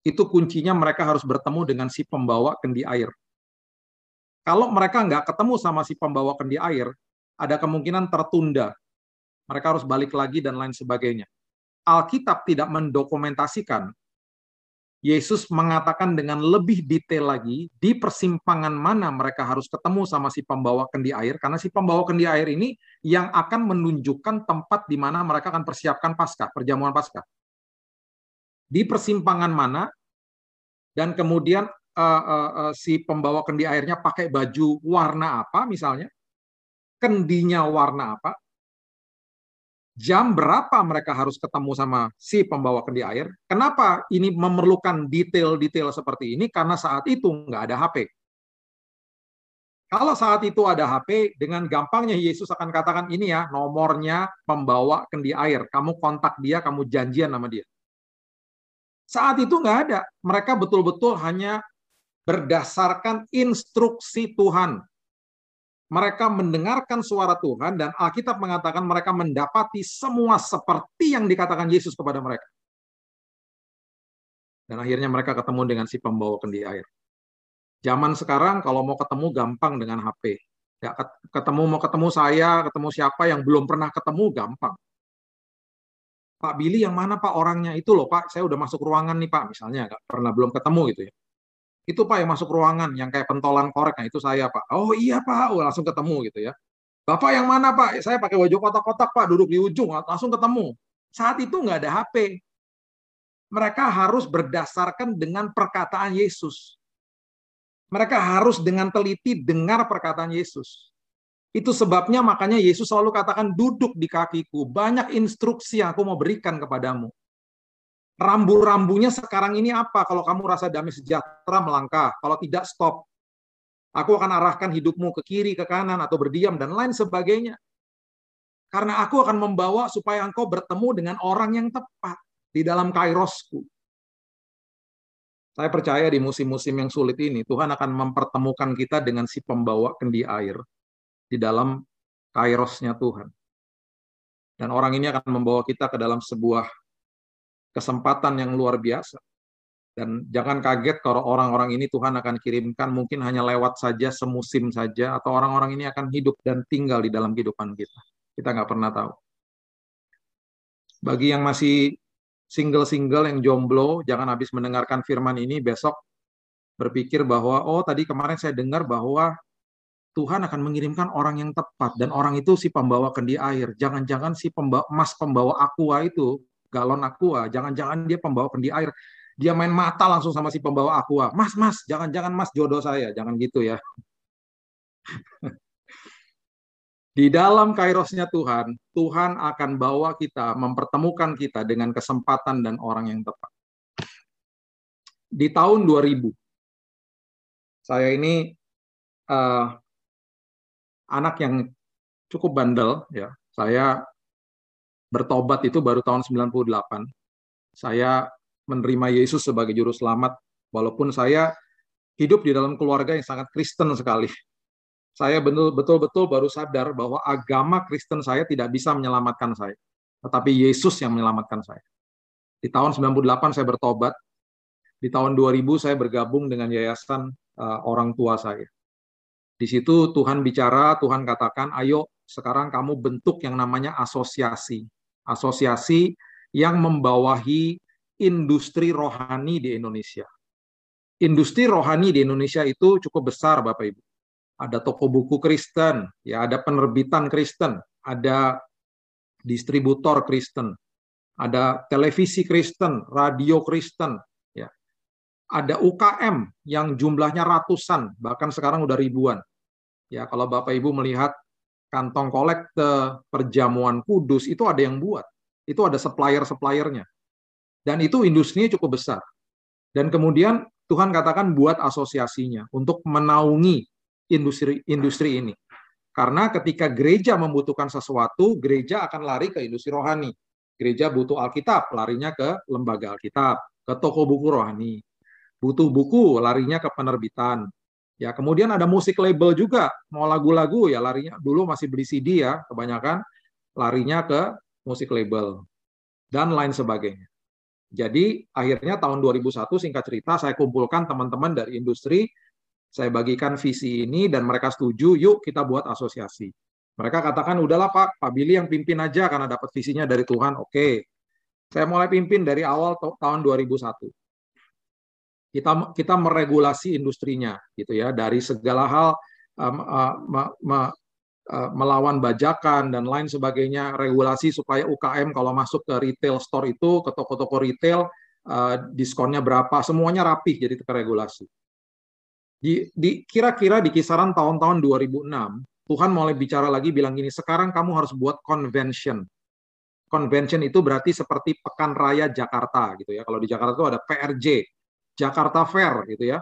[SPEAKER 3] Itu kuncinya mereka harus bertemu dengan si pembawa kendi air. Kalau mereka nggak ketemu sama si pembawa kendi air, ada kemungkinan tertunda. Mereka harus balik lagi dan lain sebagainya. Alkitab tidak mendokumentasikan, Yesus mengatakan dengan lebih detail lagi di persimpangan mana mereka harus ketemu sama si pembawa kendi air karena si pembawa kendi air ini yang akan menunjukkan tempat di mana mereka akan persiapkan Paskah, perjamuan Paskah. Di persimpangan mana dan kemudian uh, uh, uh, si pembawa kendi airnya pakai baju warna apa misalnya, kendinya warna apa, jam berapa mereka harus ketemu sama si pembawa kendi air. Kenapa ini memerlukan detail-detail seperti ini? Karena saat itu nggak ada HP. Kalau saat itu ada HP, dengan gampangnya Yesus akan katakan ini ya nomornya pembawa kendi air. Kamu kontak dia, kamu janjian sama dia. Saat itu nggak ada. Mereka betul-betul hanya berdasarkan instruksi Tuhan mereka mendengarkan suara Tuhan dan Alkitab mengatakan mereka mendapati semua seperti yang dikatakan Yesus kepada mereka. Dan akhirnya mereka ketemu dengan si pembawa kendi air. Zaman sekarang kalau mau ketemu gampang dengan HP. Ya, ketemu mau ketemu saya, ketemu siapa yang belum pernah ketemu gampang. Pak Billy yang mana Pak orangnya itu loh Pak, saya udah masuk ruangan nih Pak misalnya, nggak pernah belum ketemu gitu ya itu Pak yang masuk ruangan yang kayak pentolan korek, nah itu saya Pak. Oh iya Pak, oh, langsung ketemu gitu ya. Bapak yang mana Pak? Saya pakai baju kotak-kotak Pak, duduk di ujung, langsung ketemu. Saat itu nggak ada HP. Mereka harus berdasarkan dengan perkataan Yesus. Mereka harus dengan teliti dengar perkataan Yesus. Itu sebabnya makanya Yesus selalu katakan duduk di kakiku. Banyak instruksi yang aku mau berikan kepadamu rambu-rambunya sekarang ini apa? Kalau kamu rasa damai sejahtera melangkah, kalau tidak stop. Aku akan arahkan hidupmu ke kiri, ke kanan, atau berdiam, dan lain sebagainya. Karena aku akan membawa supaya engkau bertemu dengan orang yang tepat di dalam kairosku. Saya percaya di musim-musim yang sulit ini, Tuhan akan mempertemukan kita dengan si pembawa kendi air di dalam kairosnya Tuhan. Dan orang ini akan membawa kita ke dalam sebuah kesempatan yang luar biasa. Dan jangan kaget kalau orang-orang ini Tuhan akan kirimkan mungkin hanya lewat saja, semusim saja, atau orang-orang ini akan hidup dan tinggal di dalam kehidupan kita. Kita nggak pernah tahu. Bagi yang masih single-single yang jomblo, jangan habis mendengarkan firman ini besok berpikir bahwa oh tadi kemarin saya dengar bahwa Tuhan akan mengirimkan orang yang tepat dan orang itu si pembawa kendi air. Jangan-jangan si pembawa mas pembawa aqua itu galon aqua, jangan-jangan dia pembawa kendi air. Dia main mata langsung sama si pembawa aqua. Mas, mas, jangan-jangan mas jodoh saya, jangan gitu ya. [laughs] Di dalam kairosnya Tuhan, Tuhan akan bawa kita, mempertemukan kita dengan kesempatan dan orang yang tepat. Di tahun 2000, saya ini uh, anak yang cukup bandel, ya. Saya bertobat itu baru tahun 98. Saya menerima Yesus sebagai juru selamat, walaupun saya hidup di dalam keluarga yang sangat Kristen sekali saya betul-betul baru sadar bahwa agama Kristen saya tidak bisa menyelamatkan saya. Tetapi Yesus yang menyelamatkan saya. Di tahun 98 saya bertobat. Di tahun 2000 saya bergabung dengan yayasan uh, orang tua saya. Di situ Tuhan bicara, Tuhan katakan, ayo sekarang kamu bentuk yang namanya asosiasi. Asosiasi yang membawahi industri rohani di Indonesia. Industri rohani di Indonesia itu cukup besar Bapak Ibu ada toko buku Kristen, ya ada penerbitan Kristen, ada distributor Kristen, ada televisi Kristen, radio Kristen, ya. Ada UKM yang jumlahnya ratusan, bahkan sekarang udah ribuan. Ya, kalau Bapak Ibu melihat kantong kolekte perjamuan kudus itu ada yang buat. Itu ada supplier-suppliernya. Dan itu industrinya cukup besar. Dan kemudian Tuhan katakan buat asosiasinya untuk menaungi industri industri ini. Karena ketika gereja membutuhkan sesuatu, gereja akan lari ke industri rohani. Gereja butuh Alkitab, larinya ke lembaga Alkitab, ke toko buku rohani. Butuh buku, larinya ke penerbitan. Ya, kemudian ada musik label juga. Mau lagu-lagu ya larinya dulu masih beli CD ya, kebanyakan larinya ke musik label dan lain sebagainya. Jadi akhirnya tahun 2001 singkat cerita saya kumpulkan teman-teman dari industri saya bagikan visi ini dan mereka setuju, yuk kita buat asosiasi. Mereka katakan, udahlah Pak, Pak Billy yang pimpin aja karena dapat visinya dari Tuhan. Oke, saya mulai pimpin dari awal tahun 2001. Kita kita meregulasi industrinya, gitu ya, dari segala hal um, uh, me, me, uh, melawan bajakan dan lain sebagainya, regulasi supaya UKM kalau masuk ke retail store itu, ke toko-toko retail, uh, diskonnya berapa, semuanya rapih jadi terregulasi di, di kira-kira di kisaran tahun-tahun 2006 Tuhan mulai bicara lagi bilang gini sekarang kamu harus buat convention. Convention itu berarti seperti pekan raya Jakarta gitu ya. Kalau di Jakarta itu ada PRJ Jakarta Fair gitu ya.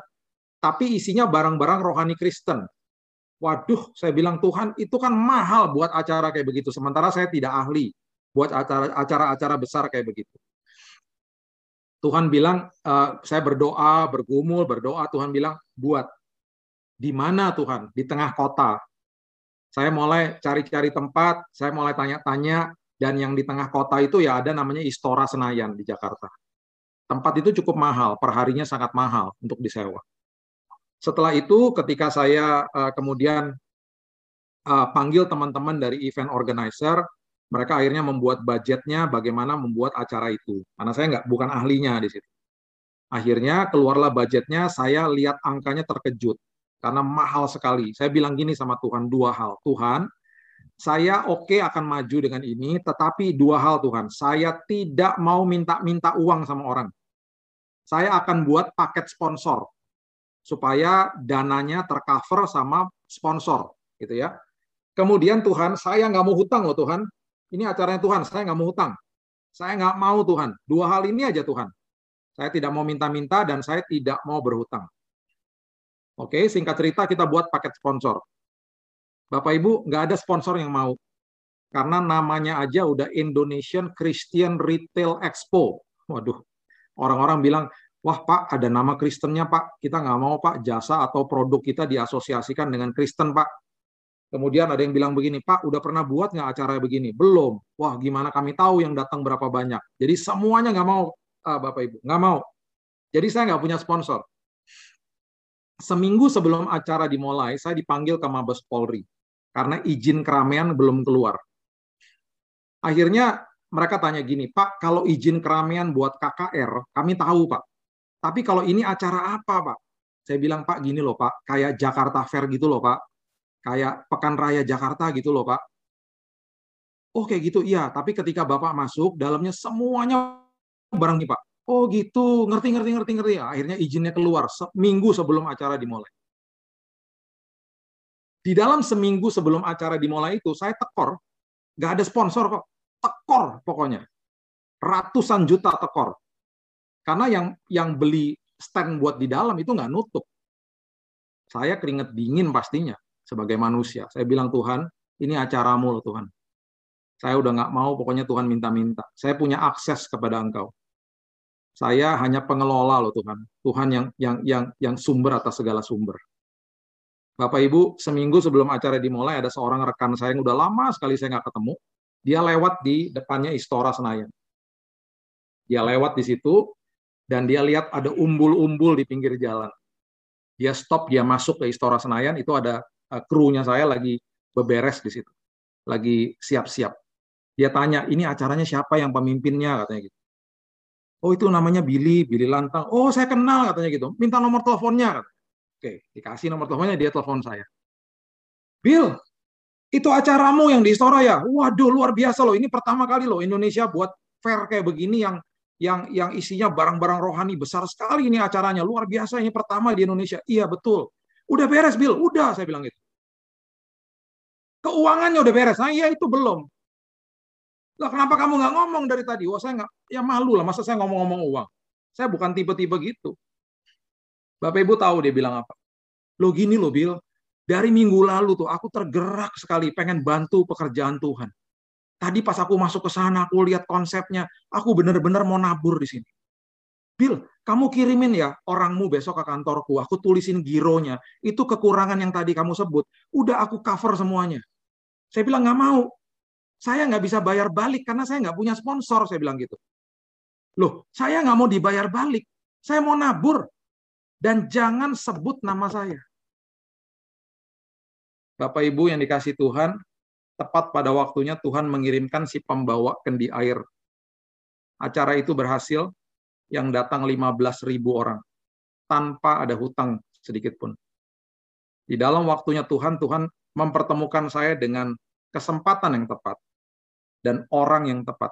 [SPEAKER 3] Tapi isinya barang-barang rohani Kristen. Waduh saya bilang Tuhan itu kan mahal buat acara kayak begitu. Sementara saya tidak ahli buat acara-acara besar kayak begitu Tuhan bilang, uh, saya berdoa, bergumul, berdoa. Tuhan bilang, buat. Di mana Tuhan? Di tengah kota. Saya mulai cari-cari tempat, saya mulai tanya-tanya, dan yang di tengah kota itu ya ada namanya Istora Senayan di Jakarta. Tempat itu cukup mahal, perharinya sangat mahal untuk disewa. Setelah itu, ketika saya uh, kemudian uh, panggil teman-teman dari event organizer, mereka akhirnya membuat budgetnya bagaimana membuat acara itu. Karena saya nggak bukan ahlinya di situ. Akhirnya keluarlah budgetnya, saya lihat angkanya terkejut karena mahal sekali. Saya bilang gini sama Tuhan dua hal. Tuhan, saya oke okay akan maju dengan ini, tetapi dua hal Tuhan. Saya tidak mau minta-minta uang sama orang. Saya akan buat paket sponsor supaya dananya tercover sama sponsor, gitu ya. Kemudian Tuhan, saya nggak mau hutang loh Tuhan. Ini acaranya Tuhan, saya nggak mau hutang. Saya nggak mau Tuhan. Dua hal ini aja Tuhan. Saya tidak mau minta-minta dan saya tidak mau berhutang. Oke, singkat cerita kita buat paket sponsor. Bapak Ibu, nggak ada sponsor yang mau. Karena namanya aja udah Indonesian Christian Retail Expo. Waduh, orang-orang bilang, Wah Pak, ada nama Kristennya Pak. Kita nggak mau Pak, jasa atau produk kita diasosiasikan dengan Kristen Pak. Kemudian ada yang bilang begini, Pak, udah pernah buat nggak acara begini? Belum. Wah, gimana kami tahu yang datang berapa banyak? Jadi semuanya nggak mau, ah, Bapak Ibu, nggak mau. Jadi saya nggak punya sponsor. Seminggu sebelum acara dimulai, saya dipanggil ke Mabes Polri karena izin keramaian belum keluar. Akhirnya mereka tanya gini, Pak, kalau izin keramaian buat KKR, kami tahu Pak. Tapi kalau ini acara apa, Pak? Saya bilang, Pak, gini loh, Pak. Kayak Jakarta Fair gitu loh, Pak. Kayak Pekan Raya Jakarta gitu loh, Pak. Oh, kayak gitu, iya. Tapi ketika Bapak masuk, dalamnya semuanya barang nih, Pak. Oh, gitu. Ngerti, ngerti, ngerti, ngerti. Akhirnya izinnya keluar seminggu sebelum acara dimulai. Di dalam seminggu sebelum acara dimulai itu, saya tekor. Gak ada sponsor kok. Tekor pokoknya. Ratusan juta tekor karena yang yang beli stand buat di dalam itu nggak nutup. Saya keringet dingin pastinya sebagai manusia. Saya bilang Tuhan, ini acaramu loh Tuhan. Saya udah nggak mau, pokoknya Tuhan minta-minta. Saya punya akses kepada Engkau. Saya hanya pengelola loh Tuhan. Tuhan yang yang yang yang sumber atas segala sumber. Bapak Ibu, seminggu sebelum acara dimulai ada seorang rekan saya yang udah lama sekali saya nggak ketemu. Dia lewat di depannya Istora Senayan. Dia lewat di situ, dan dia lihat ada umbul-umbul di pinggir jalan. Dia stop, dia masuk ke Istora Senayan, itu ada uh, krunya saya lagi beberes di situ. Lagi siap-siap. Dia tanya, ini acaranya siapa yang pemimpinnya, katanya gitu. Oh itu namanya Billy, Billy Lantang. Oh saya kenal katanya gitu. Minta nomor teleponnya. Oke, dikasih nomor teleponnya, dia telepon saya. Bill, itu acaramu yang di Istora ya? Waduh, luar biasa loh. Ini pertama kali loh Indonesia buat fair kayak begini yang yang yang isinya barang-barang rohani besar sekali ini acaranya luar biasa ini pertama di Indonesia iya betul udah beres Bill udah saya bilang gitu. Keuangannya udah beres. Nah iya itu belum. Lah kenapa kamu nggak ngomong dari tadi? Wah saya nggak ya malu lah. Masa saya ngomong-ngomong uang? Saya bukan tipe-tipe gitu. Bapak Ibu tahu dia bilang apa? Lo gini lo Bill dari minggu lalu tuh aku tergerak sekali pengen bantu pekerjaan Tuhan. Tadi pas aku masuk ke sana, aku lihat konsepnya, aku benar-benar mau nabur di sini. Bill, kamu kirimin ya orangmu besok ke kantorku, aku tulisin gironya. Itu kekurangan yang tadi kamu sebut. Udah aku cover semuanya. Saya bilang nggak mau. Saya nggak bisa bayar balik karena saya nggak punya sponsor, saya bilang gitu. Loh, saya nggak mau dibayar balik. Saya mau nabur. Dan jangan sebut nama saya. Bapak Ibu yang dikasih Tuhan, tepat pada waktunya Tuhan mengirimkan si pembawa kendi air. Acara itu berhasil, yang datang 15 ribu orang, tanpa ada hutang sedikit pun. Di dalam waktunya Tuhan, Tuhan mempertemukan saya dengan kesempatan yang tepat dan orang yang tepat.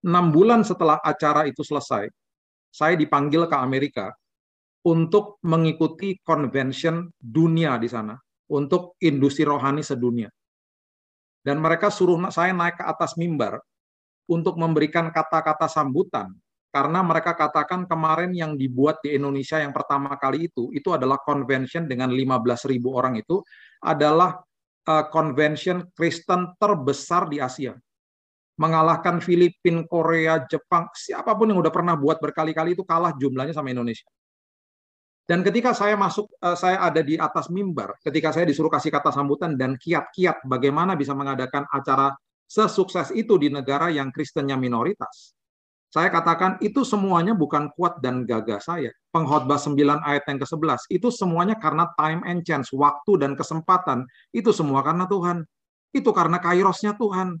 [SPEAKER 3] Enam bulan setelah acara itu selesai, saya dipanggil ke Amerika untuk mengikuti convention dunia di sana untuk industri rohani sedunia. Dan mereka suruh saya naik ke atas mimbar untuk memberikan kata-kata sambutan karena mereka katakan kemarin yang dibuat di Indonesia yang pertama kali itu itu adalah convention dengan 15.000 orang itu adalah uh, convention Kristen terbesar di Asia. Mengalahkan Filipina, Korea, Jepang, siapa pun yang udah pernah buat berkali-kali itu kalah jumlahnya sama Indonesia. Dan ketika saya masuk, uh, saya ada di atas mimbar, ketika saya disuruh kasih kata sambutan dan kiat-kiat bagaimana bisa mengadakan acara sesukses itu di negara yang Kristennya minoritas. Saya katakan itu semuanya bukan kuat dan gagah saya. Pengkhotbah 9 ayat yang ke-11, itu semuanya karena time and chance, waktu dan kesempatan. Itu semua karena Tuhan. Itu karena kairosnya Tuhan.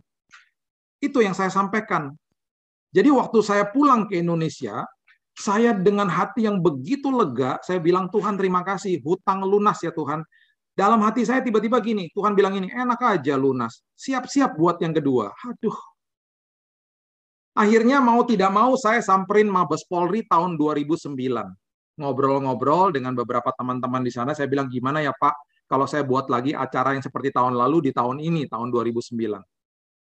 [SPEAKER 3] Itu yang saya sampaikan. Jadi waktu saya pulang ke Indonesia, saya dengan hati yang begitu lega, saya bilang Tuhan terima kasih, hutang lunas ya Tuhan. Dalam hati saya tiba-tiba gini, Tuhan bilang ini, enak aja lunas. Siap-siap buat yang kedua. Aduh. Akhirnya mau tidak mau saya samperin Mabes Polri tahun 2009. Ngobrol-ngobrol dengan beberapa teman-teman di sana, saya bilang gimana ya Pak, kalau saya buat lagi acara yang seperti tahun lalu di tahun ini, tahun 2009.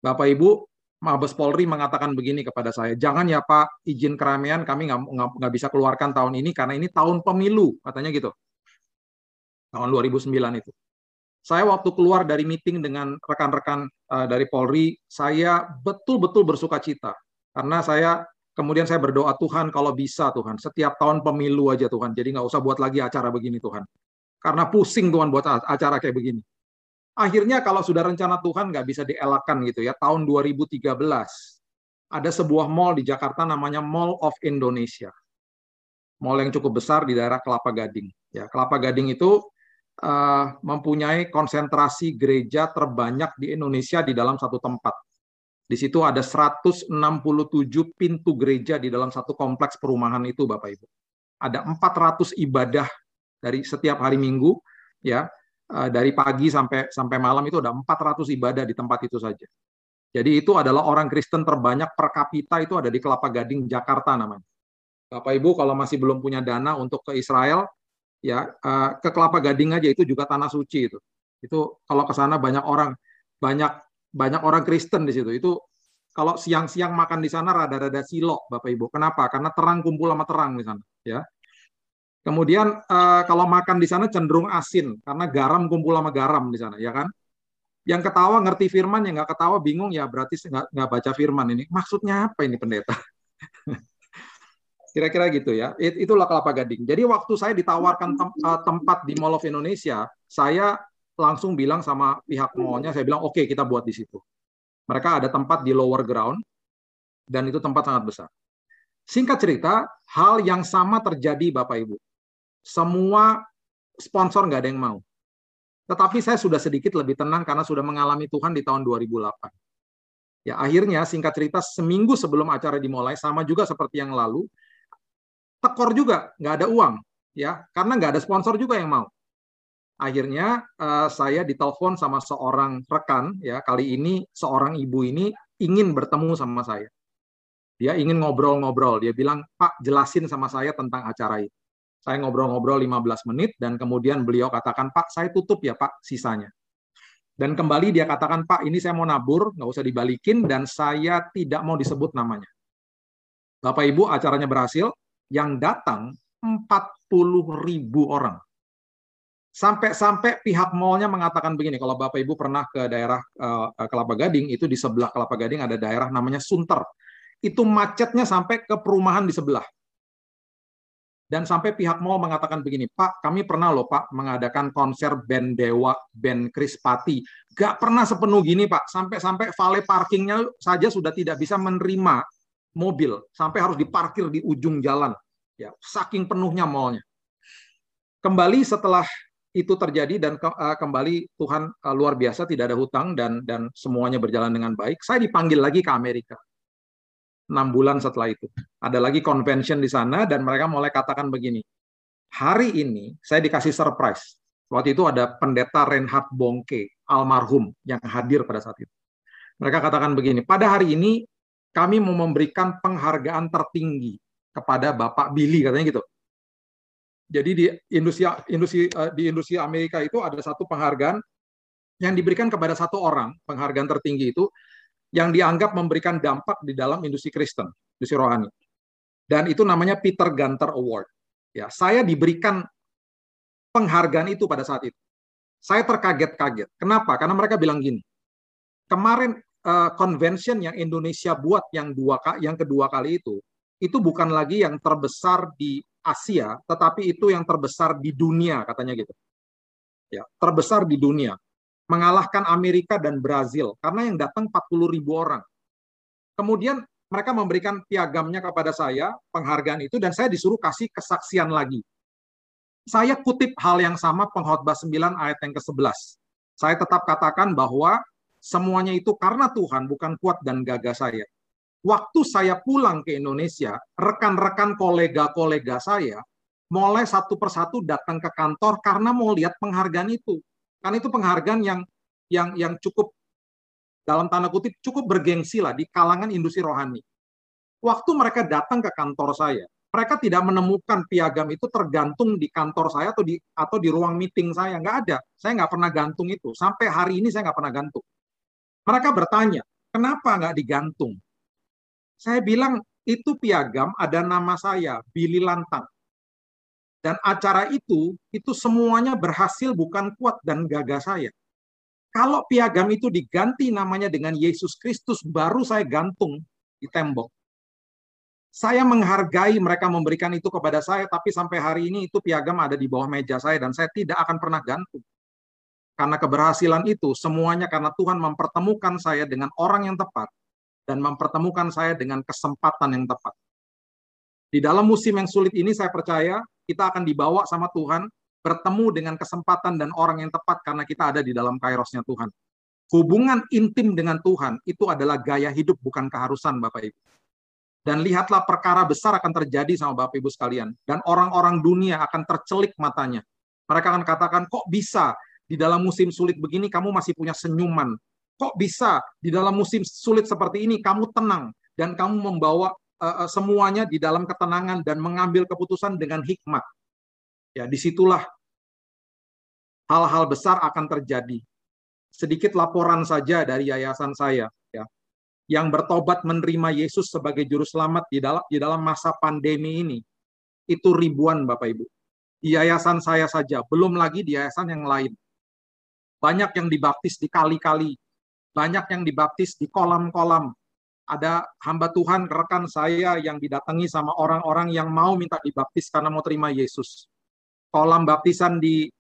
[SPEAKER 3] Bapak Ibu, Mabes Polri mengatakan begini kepada saya, jangan ya Pak, izin keramaian kami nggak bisa keluarkan tahun ini karena ini tahun pemilu, katanya gitu. Tahun 2009 itu. Saya waktu keluar dari meeting dengan rekan-rekan uh, dari Polri, saya betul-betul bersuka cita. Karena saya Kemudian saya berdoa Tuhan kalau bisa Tuhan, setiap tahun pemilu aja Tuhan. Jadi nggak usah buat lagi acara begini Tuhan. Karena pusing Tuhan buat acara kayak begini. Akhirnya kalau sudah rencana Tuhan nggak bisa dielakkan gitu ya. Tahun 2013 ada sebuah mall di Jakarta namanya Mall of Indonesia. Mall yang cukup besar di daerah Kelapa Gading. Ya, Kelapa Gading itu uh, mempunyai konsentrasi gereja terbanyak di Indonesia di dalam satu tempat di situ ada 167 pintu gereja di dalam satu kompleks perumahan itu Bapak Ibu. Ada 400 ibadah dari setiap hari Minggu ya. Eh, dari pagi sampai sampai malam itu ada 400 ibadah di tempat itu saja. Jadi itu adalah orang Kristen terbanyak per kapita itu ada di Kelapa Gading Jakarta namanya. Bapak Ibu kalau masih belum punya dana untuk ke Israel ya eh, ke Kelapa Gading aja itu juga tanah suci itu. Itu kalau ke sana banyak orang banyak banyak orang Kristen di situ. Itu kalau siang-siang makan di sana rada-rada silok, Bapak Ibu. Kenapa? Karena terang kumpul sama terang di sana, ya. Kemudian uh, kalau makan di sana cenderung asin karena garam kumpul sama garam di sana, ya kan? Yang ketawa ngerti firman, yang nggak ketawa bingung ya berarti nggak baca firman ini. Maksudnya apa ini pendeta? [laughs] Kira-kira gitu ya. Itulah kelapa gading. Jadi waktu saya ditawarkan tem uh, tempat di Mall of Indonesia, saya langsung bilang sama pihak mallnya, saya bilang oke okay, kita buat di situ. Mereka ada tempat di lower ground dan itu tempat sangat besar. Singkat cerita, hal yang sama terjadi Bapak Ibu. Semua sponsor nggak ada yang mau. Tetapi saya sudah sedikit lebih tenang karena sudah mengalami Tuhan di tahun 2008. Ya akhirnya singkat cerita seminggu sebelum acara dimulai sama juga seperti yang lalu tekor juga nggak ada uang ya. Karena nggak ada sponsor juga yang mau. Akhirnya uh, saya ditelepon sama seorang rekan ya. Kali ini seorang ibu ini ingin bertemu sama saya. Dia ingin ngobrol-ngobrol. Dia bilang Pak jelasin sama saya tentang acara itu saya ngobrol-ngobrol 15 menit dan kemudian beliau katakan Pak saya tutup ya Pak sisanya. Dan kembali dia katakan Pak ini saya mau nabur nggak usah dibalikin dan saya tidak mau disebut namanya. Bapak Ibu acaranya berhasil yang datang 40 ribu orang Sampai-sampai pihak mallnya mengatakan begini, kalau Bapak Ibu pernah ke daerah uh, Kelapa Gading, itu di sebelah Kelapa Gading ada daerah namanya Sunter. Itu macetnya sampai ke perumahan di sebelah. Dan sampai pihak mall mengatakan begini, Pak, kami pernah loh Pak mengadakan konser band Dewa, band Krispati. Gak pernah sepenuh gini Pak, sampai-sampai valet parkingnya saja sudah tidak bisa menerima mobil, sampai harus diparkir di ujung jalan. Ya, saking penuhnya mallnya. Kembali setelah itu terjadi dan ke, uh, kembali Tuhan uh, luar biasa tidak ada hutang dan dan semuanya berjalan dengan baik. Saya dipanggil lagi ke Amerika. Enam bulan setelah itu. Ada lagi convention di sana dan mereka mulai katakan begini. Hari ini saya dikasih surprise. Waktu itu ada pendeta Reinhard Bongke, almarhum, yang hadir pada saat itu. Mereka katakan begini, pada hari ini kami mau memberikan penghargaan tertinggi kepada Bapak Billy, katanya gitu jadi di industri industri uh, di industri Amerika itu ada satu penghargaan yang diberikan kepada satu orang, penghargaan tertinggi itu yang dianggap memberikan dampak di dalam industri Kristen, industri rohani. Dan itu namanya Peter Gunter Award. Ya, saya diberikan penghargaan itu pada saat itu. Saya terkaget-kaget. Kenapa? Karena mereka bilang gini. Kemarin uh, convention yang Indonesia buat yang dua yang kedua kali itu, itu bukan lagi yang terbesar di Asia, tetapi itu yang terbesar di dunia katanya gitu. Ya, terbesar di dunia. Mengalahkan Amerika dan Brazil karena yang datang 40 ribu orang. Kemudian mereka memberikan piagamnya kepada saya, penghargaan itu, dan saya disuruh kasih kesaksian lagi. Saya kutip hal yang sama pengkhotbah 9 ayat yang ke-11. Saya tetap katakan bahwa semuanya itu karena Tuhan, bukan kuat dan gagah saya waktu saya pulang ke Indonesia, rekan-rekan kolega-kolega saya mulai satu persatu datang ke kantor karena mau lihat penghargaan itu. Kan itu penghargaan yang yang yang cukup dalam tanda kutip cukup bergengsi lah di kalangan industri rohani. Waktu mereka datang ke kantor saya, mereka tidak menemukan piagam itu tergantung di kantor saya atau di atau di ruang meeting saya nggak ada. Saya nggak pernah gantung itu. Sampai hari ini saya nggak pernah gantung. Mereka bertanya, kenapa nggak digantung? Saya bilang itu piagam ada nama saya, Billy Lantang. Dan acara itu, itu semuanya berhasil bukan kuat dan gagah saya. Kalau piagam itu diganti namanya dengan Yesus Kristus, baru saya gantung di tembok. Saya menghargai mereka memberikan itu kepada saya, tapi sampai hari ini itu piagam ada di bawah meja saya dan saya tidak akan pernah gantung. Karena keberhasilan itu semuanya karena Tuhan mempertemukan saya dengan orang yang tepat dan mempertemukan saya dengan kesempatan yang tepat. Di dalam musim yang sulit ini saya percaya kita akan dibawa sama Tuhan bertemu dengan kesempatan dan orang yang tepat karena kita ada di dalam kairosnya Tuhan. Hubungan intim dengan Tuhan itu adalah gaya hidup bukan keharusan Bapak Ibu. Dan lihatlah perkara besar akan terjadi sama Bapak Ibu sekalian. Dan orang-orang dunia akan tercelik matanya. Mereka akan katakan, kok bisa di dalam musim sulit begini kamu masih punya senyuman? Kok bisa di dalam musim sulit seperti ini kamu tenang dan kamu membawa uh, semuanya di dalam ketenangan dan mengambil keputusan dengan hikmat? Ya, di situlah hal-hal besar akan terjadi. Sedikit laporan saja dari yayasan saya yang bertobat menerima Yesus sebagai juru selamat di dalam di dalam masa pandemi ini itu ribuan Bapak Ibu. Di yayasan saya saja, belum lagi di yayasan yang lain. Banyak yang dibaptis di kali-kali, banyak yang dibaptis di kolam-kolam. Ada hamba Tuhan rekan saya yang didatangi sama orang-orang yang mau minta dibaptis karena mau terima Yesus. Kolam baptisan di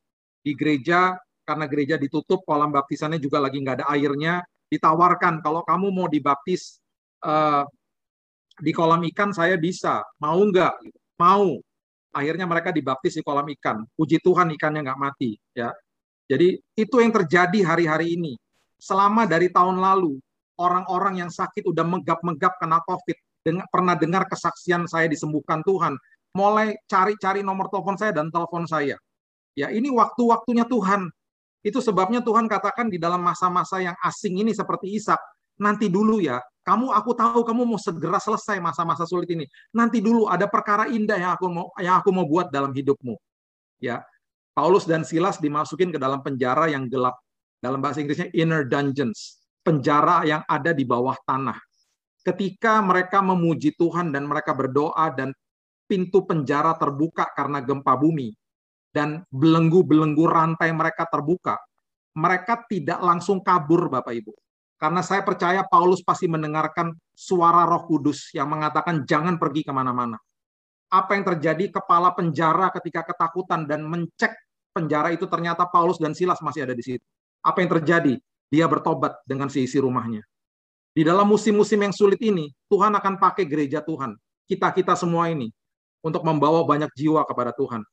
[SPEAKER 3] di gereja karena gereja ditutup, kolam baptisannya juga lagi nggak ada airnya, ditawarkan kalau kamu mau dibaptis uh, di kolam ikan saya bisa. Mau nggak? Mau. Akhirnya mereka dibaptis di kolam ikan. Puji Tuhan ikannya nggak mati ya jadi itu yang terjadi hari-hari ini selama dari tahun lalu orang-orang yang sakit udah megap-megap kena covid dengar, pernah dengar kesaksian saya disembuhkan Tuhan mulai cari-cari nomor telepon saya dan telepon saya ya ini waktu-waktunya Tuhan itu sebabnya Tuhan katakan di dalam masa-masa yang asing ini seperti Ishak, nanti dulu ya, kamu aku tahu kamu mau segera selesai masa-masa sulit ini. Nanti dulu ada perkara indah yang aku mau yang aku mau buat dalam hidupmu. Ya. Paulus dan Silas dimasukin ke dalam penjara yang gelap. Dalam bahasa Inggrisnya inner dungeons, penjara yang ada di bawah tanah. Ketika mereka memuji Tuhan dan mereka berdoa dan pintu penjara terbuka karena gempa bumi, dan belenggu-belenggu rantai mereka terbuka, mereka tidak langsung kabur Bapak Ibu. Karena saya percaya Paulus pasti mendengarkan suara roh kudus yang mengatakan jangan pergi ke mana-mana. Apa yang terjadi kepala penjara ketika ketakutan dan mencek penjara itu ternyata Paulus dan Silas masih ada di situ. Apa yang terjadi? Dia bertobat dengan seisi rumahnya. Di dalam musim-musim yang sulit ini, Tuhan akan pakai gereja Tuhan. Kita-kita semua ini untuk membawa banyak jiwa kepada Tuhan.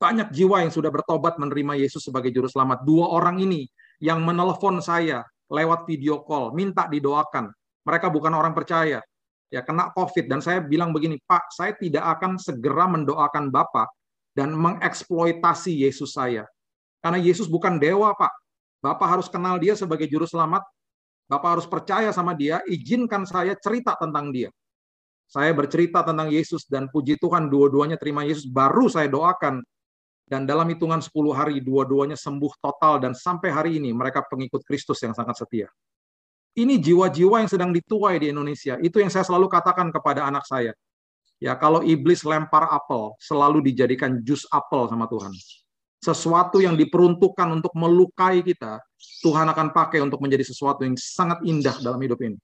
[SPEAKER 3] Banyak jiwa yang sudah bertobat menerima Yesus sebagai juru selamat. Dua orang ini yang menelpon saya lewat video call, minta didoakan. Mereka bukan orang percaya, ya kena COVID. Dan saya bilang begini, Pak, saya tidak akan segera mendoakan Bapak dan mengeksploitasi Yesus saya. Karena Yesus bukan dewa, Pak. Bapak harus kenal dia sebagai juru selamat. Bapak harus percaya sama dia, izinkan saya cerita tentang dia. Saya bercerita tentang Yesus dan puji Tuhan dua-duanya terima Yesus, baru saya doakan dan dalam hitungan 10 hari dua-duanya sembuh total dan sampai hari ini mereka pengikut Kristus yang sangat setia. Ini jiwa-jiwa yang sedang dituai di Indonesia. Itu yang saya selalu katakan kepada anak saya. Ya, kalau iblis lempar apel, selalu dijadikan jus apel sama Tuhan. Sesuatu yang diperuntukkan untuk melukai kita, Tuhan akan pakai untuk menjadi sesuatu yang sangat indah dalam hidup ini.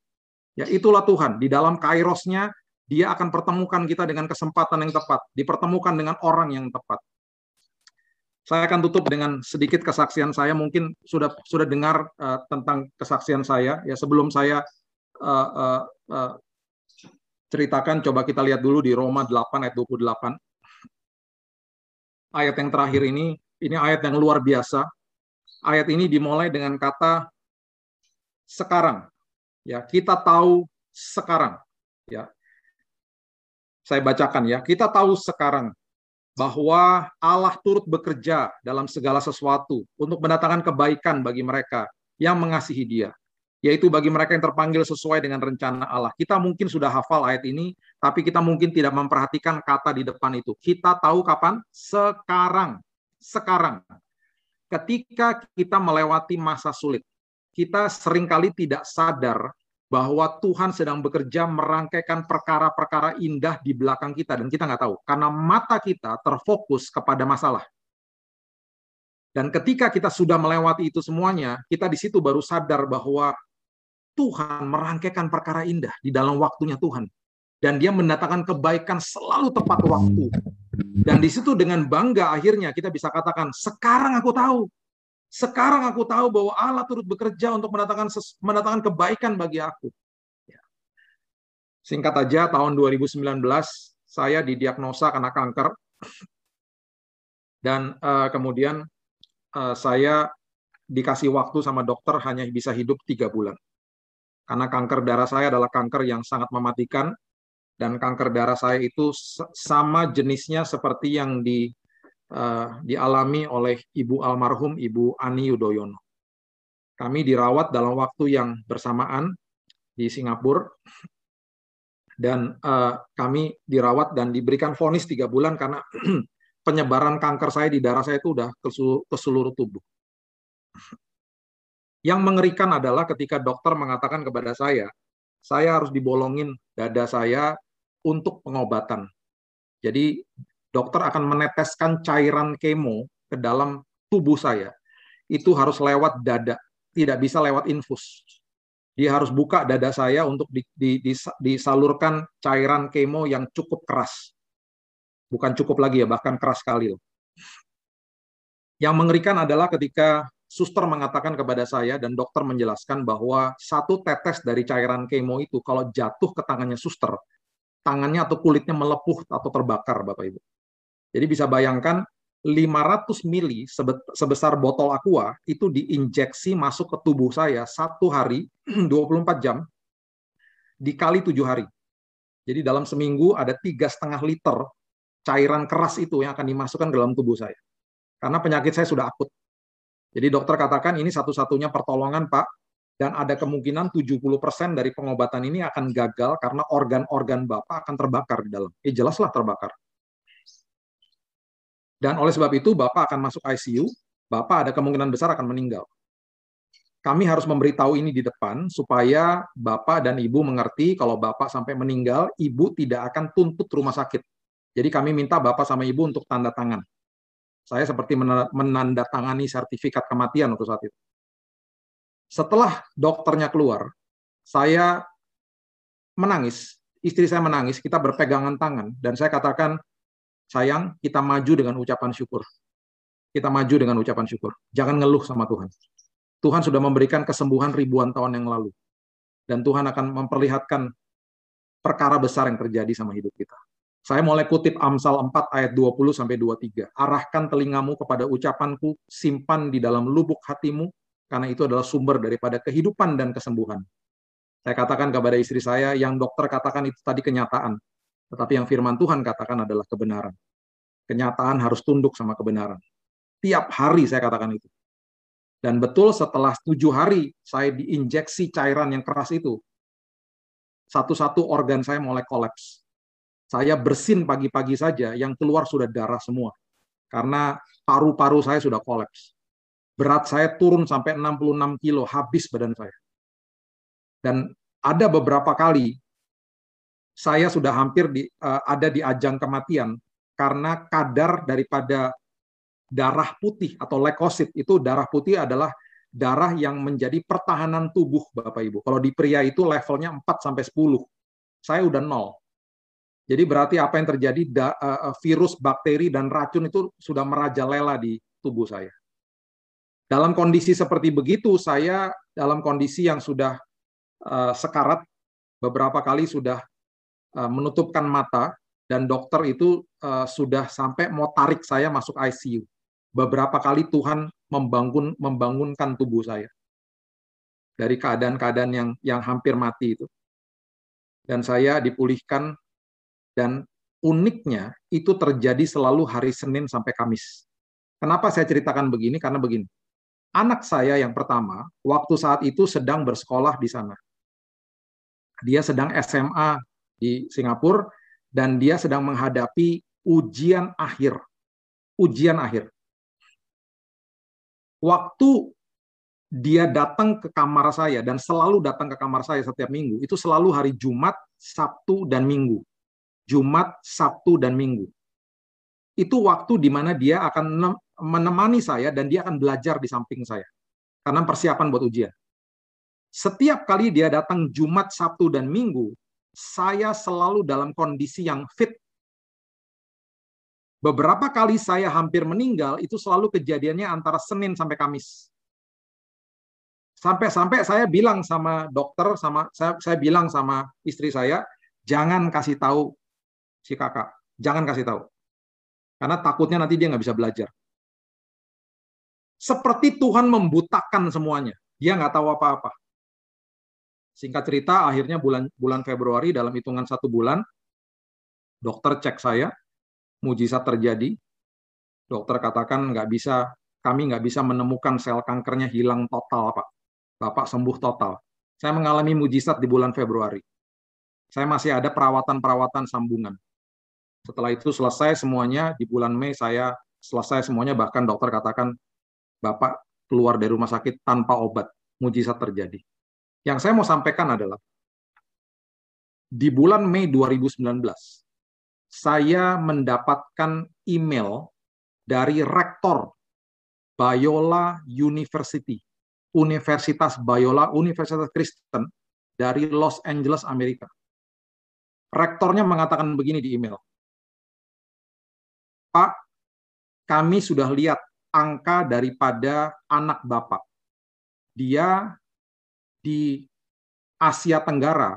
[SPEAKER 3] Ya, itulah Tuhan. Di dalam kairosnya, dia akan pertemukan kita dengan kesempatan yang tepat, dipertemukan dengan orang yang tepat. Saya akan tutup dengan sedikit kesaksian saya. Mungkin sudah sudah dengar uh, tentang kesaksian saya. Ya sebelum saya uh, uh, uh, ceritakan, coba kita lihat dulu di Roma 8 ayat 28. Ayat yang terakhir ini, ini ayat yang luar biasa. Ayat ini dimulai dengan kata sekarang. Ya, kita tahu sekarang. Ya, saya bacakan ya. Kita tahu sekarang bahwa Allah turut bekerja dalam segala sesuatu untuk mendatangkan kebaikan bagi mereka yang mengasihi Dia, yaitu bagi mereka yang terpanggil sesuai dengan rencana Allah. Kita mungkin sudah hafal ayat ini, tapi kita mungkin tidak memperhatikan kata di depan itu. Kita tahu kapan? Sekarang. Sekarang. Ketika kita melewati masa sulit, kita sering kali tidak sadar bahwa Tuhan sedang bekerja merangkaikan perkara-perkara indah di belakang kita dan kita nggak tahu karena mata kita terfokus kepada masalah. Dan ketika kita sudah melewati itu semuanya, kita di situ baru sadar bahwa Tuhan merangkaikan perkara indah di dalam waktunya Tuhan. dan dia mendatangkan kebaikan selalu tepat waktu. Dan di situ dengan bangga akhirnya kita bisa katakan, sekarang aku tahu. Sekarang aku tahu bahwa Allah turut bekerja untuk mendatangkan mendatangkan kebaikan bagi aku. Ya. Singkat aja, tahun 2019 saya didiagnosa kena kanker. Dan uh, kemudian uh, saya dikasih waktu sama dokter hanya bisa hidup tiga bulan. Karena kanker darah saya adalah kanker yang sangat mematikan dan kanker darah saya itu sama jenisnya seperti yang di uh, dialami oleh ibu almarhum ibu Ani Yudhoyono. Kami dirawat dalam waktu yang bersamaan di Singapura dan uh, kami dirawat dan diberikan vonis tiga bulan karena [clears throat] penyebaran kanker saya di darah saya itu udah ke ke seluruh tubuh. Yang mengerikan adalah ketika dokter mengatakan kepada saya, saya harus dibolongin dada saya untuk pengobatan. Jadi dokter akan meneteskan cairan kemo ke dalam tubuh saya. Itu harus lewat dada, tidak bisa lewat infus. Dia harus buka dada saya untuk di, di, di, disalurkan cairan kemo yang cukup keras. Bukan cukup lagi ya, bahkan keras sekali. Yang mengerikan adalah ketika suster mengatakan kepada saya dan dokter menjelaskan bahwa satu tetes dari cairan kemo itu kalau jatuh ke tangannya suster, tangannya atau kulitnya melepuh atau terbakar, Bapak Ibu. Jadi bisa bayangkan 500 mili sebesar botol aqua itu diinjeksi masuk ke tubuh saya satu hari [clears throat] 24 jam dikali tujuh hari. Jadi dalam seminggu ada tiga setengah liter cairan keras itu yang akan dimasukkan ke dalam tubuh saya. Karena penyakit saya sudah akut. Jadi dokter katakan ini satu-satunya pertolongan Pak dan ada kemungkinan 70% dari pengobatan ini akan gagal karena organ-organ Bapak akan terbakar di dalam. Eh jelaslah terbakar. Dan oleh sebab itu Bapak akan masuk ICU, Bapak ada kemungkinan besar akan meninggal. Kami harus memberitahu ini di depan supaya Bapak dan Ibu mengerti kalau Bapak sampai meninggal, Ibu tidak akan tuntut rumah sakit. Jadi kami minta Bapak sama Ibu untuk tanda tangan. Saya seperti menandatangani sertifikat kematian untuk saat itu. Setelah dokternya keluar, saya menangis. Istri saya menangis, kita berpegangan tangan. Dan saya katakan, sayang, kita maju dengan ucapan syukur. Kita maju dengan ucapan syukur. Jangan ngeluh sama Tuhan. Tuhan sudah memberikan kesembuhan ribuan tahun yang lalu. Dan Tuhan akan memperlihatkan perkara besar yang terjadi sama hidup kita. Saya mulai kutip Amsal 4 ayat 20 sampai 23. Arahkan telingamu kepada ucapanku, simpan di dalam lubuk hatimu, karena itu adalah sumber daripada kehidupan dan kesembuhan. Saya katakan kepada istri saya, yang dokter katakan itu tadi kenyataan, tetapi yang firman Tuhan katakan adalah kebenaran. Kenyataan harus tunduk sama kebenaran. Tiap hari saya katakan itu. Dan betul setelah tujuh hari saya diinjeksi cairan yang keras itu, satu-satu organ saya mulai kolaps. Saya bersin pagi-pagi saja, yang keluar sudah darah semua. Karena paru-paru saya sudah kolaps berat saya turun sampai 66 kilo, habis badan saya. Dan ada beberapa kali saya sudah hampir di, uh, ada di ajang kematian karena kadar daripada darah putih atau leukosit itu darah putih adalah darah yang menjadi pertahanan tubuh Bapak Ibu. Kalau di pria itu levelnya 4 sampai 10. Saya udah nol. Jadi berarti apa yang terjadi da, uh, virus, bakteri dan racun itu sudah merajalela di tubuh saya. Dalam kondisi seperti begitu, saya dalam kondisi yang sudah uh, sekarat, beberapa kali sudah uh, menutupkan mata, dan dokter itu uh, sudah sampai mau tarik saya masuk ICU. Beberapa kali Tuhan membangun membangunkan tubuh saya dari keadaan-keadaan yang yang hampir mati itu. Dan saya dipulihkan dan uniknya itu terjadi selalu hari Senin sampai Kamis. Kenapa saya ceritakan begini? Karena begini anak saya yang pertama waktu saat itu sedang bersekolah di sana. Dia sedang SMA di Singapura dan dia sedang menghadapi ujian akhir. Ujian akhir. Waktu dia datang ke kamar saya dan selalu datang ke kamar saya setiap minggu, itu selalu hari Jumat, Sabtu, dan Minggu. Jumat, Sabtu, dan Minggu. Itu waktu di mana dia akan menemani saya dan dia akan belajar di samping saya. Karena persiapan buat ujian. Setiap kali dia datang Jumat, Sabtu, dan Minggu, saya selalu dalam kondisi yang fit. Beberapa kali saya hampir meninggal, itu selalu kejadiannya antara Senin sampai Kamis. Sampai-sampai saya bilang sama dokter, sama saya, saya bilang sama istri saya, jangan kasih tahu si kakak, jangan kasih tahu. Karena takutnya nanti dia nggak bisa belajar. Seperti Tuhan membutakan semuanya. Dia nggak tahu apa-apa. Singkat cerita, akhirnya bulan bulan Februari dalam hitungan satu bulan, dokter cek saya, mujizat terjadi. Dokter katakan nggak bisa, kami nggak bisa menemukan sel kankernya hilang total, Pak. Bapak sembuh total. Saya mengalami mujizat di bulan Februari. Saya masih ada perawatan-perawatan sambungan. Setelah itu selesai semuanya, di bulan Mei saya selesai semuanya, bahkan dokter katakan, Bapak keluar dari rumah sakit tanpa obat. Mujizat terjadi. Yang saya mau sampaikan adalah di bulan Mei 2019 saya mendapatkan email dari rektor Biola University, Universitas Biola, Universitas Kristen dari Los Angeles, Amerika. Rektornya mengatakan begini di email. Pak, kami sudah lihat angka daripada anak Bapak. Dia di Asia Tenggara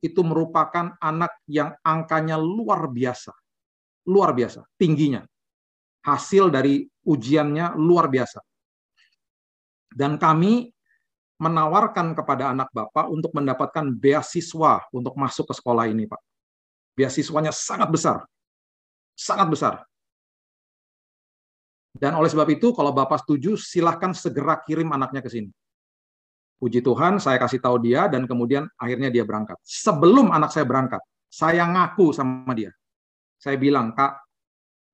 [SPEAKER 3] itu merupakan anak yang angkanya luar biasa. Luar biasa, tingginya. Hasil dari ujiannya luar biasa. Dan kami menawarkan kepada anak Bapak untuk mendapatkan beasiswa untuk masuk ke sekolah ini, Pak. Beasiswanya sangat besar. Sangat besar. Dan oleh sebab itu, kalau Bapak setuju, silahkan segera kirim anaknya ke sini. Puji Tuhan, saya kasih tahu dia dan kemudian akhirnya dia berangkat. Sebelum anak saya berangkat, saya ngaku sama dia. Saya bilang, Kak,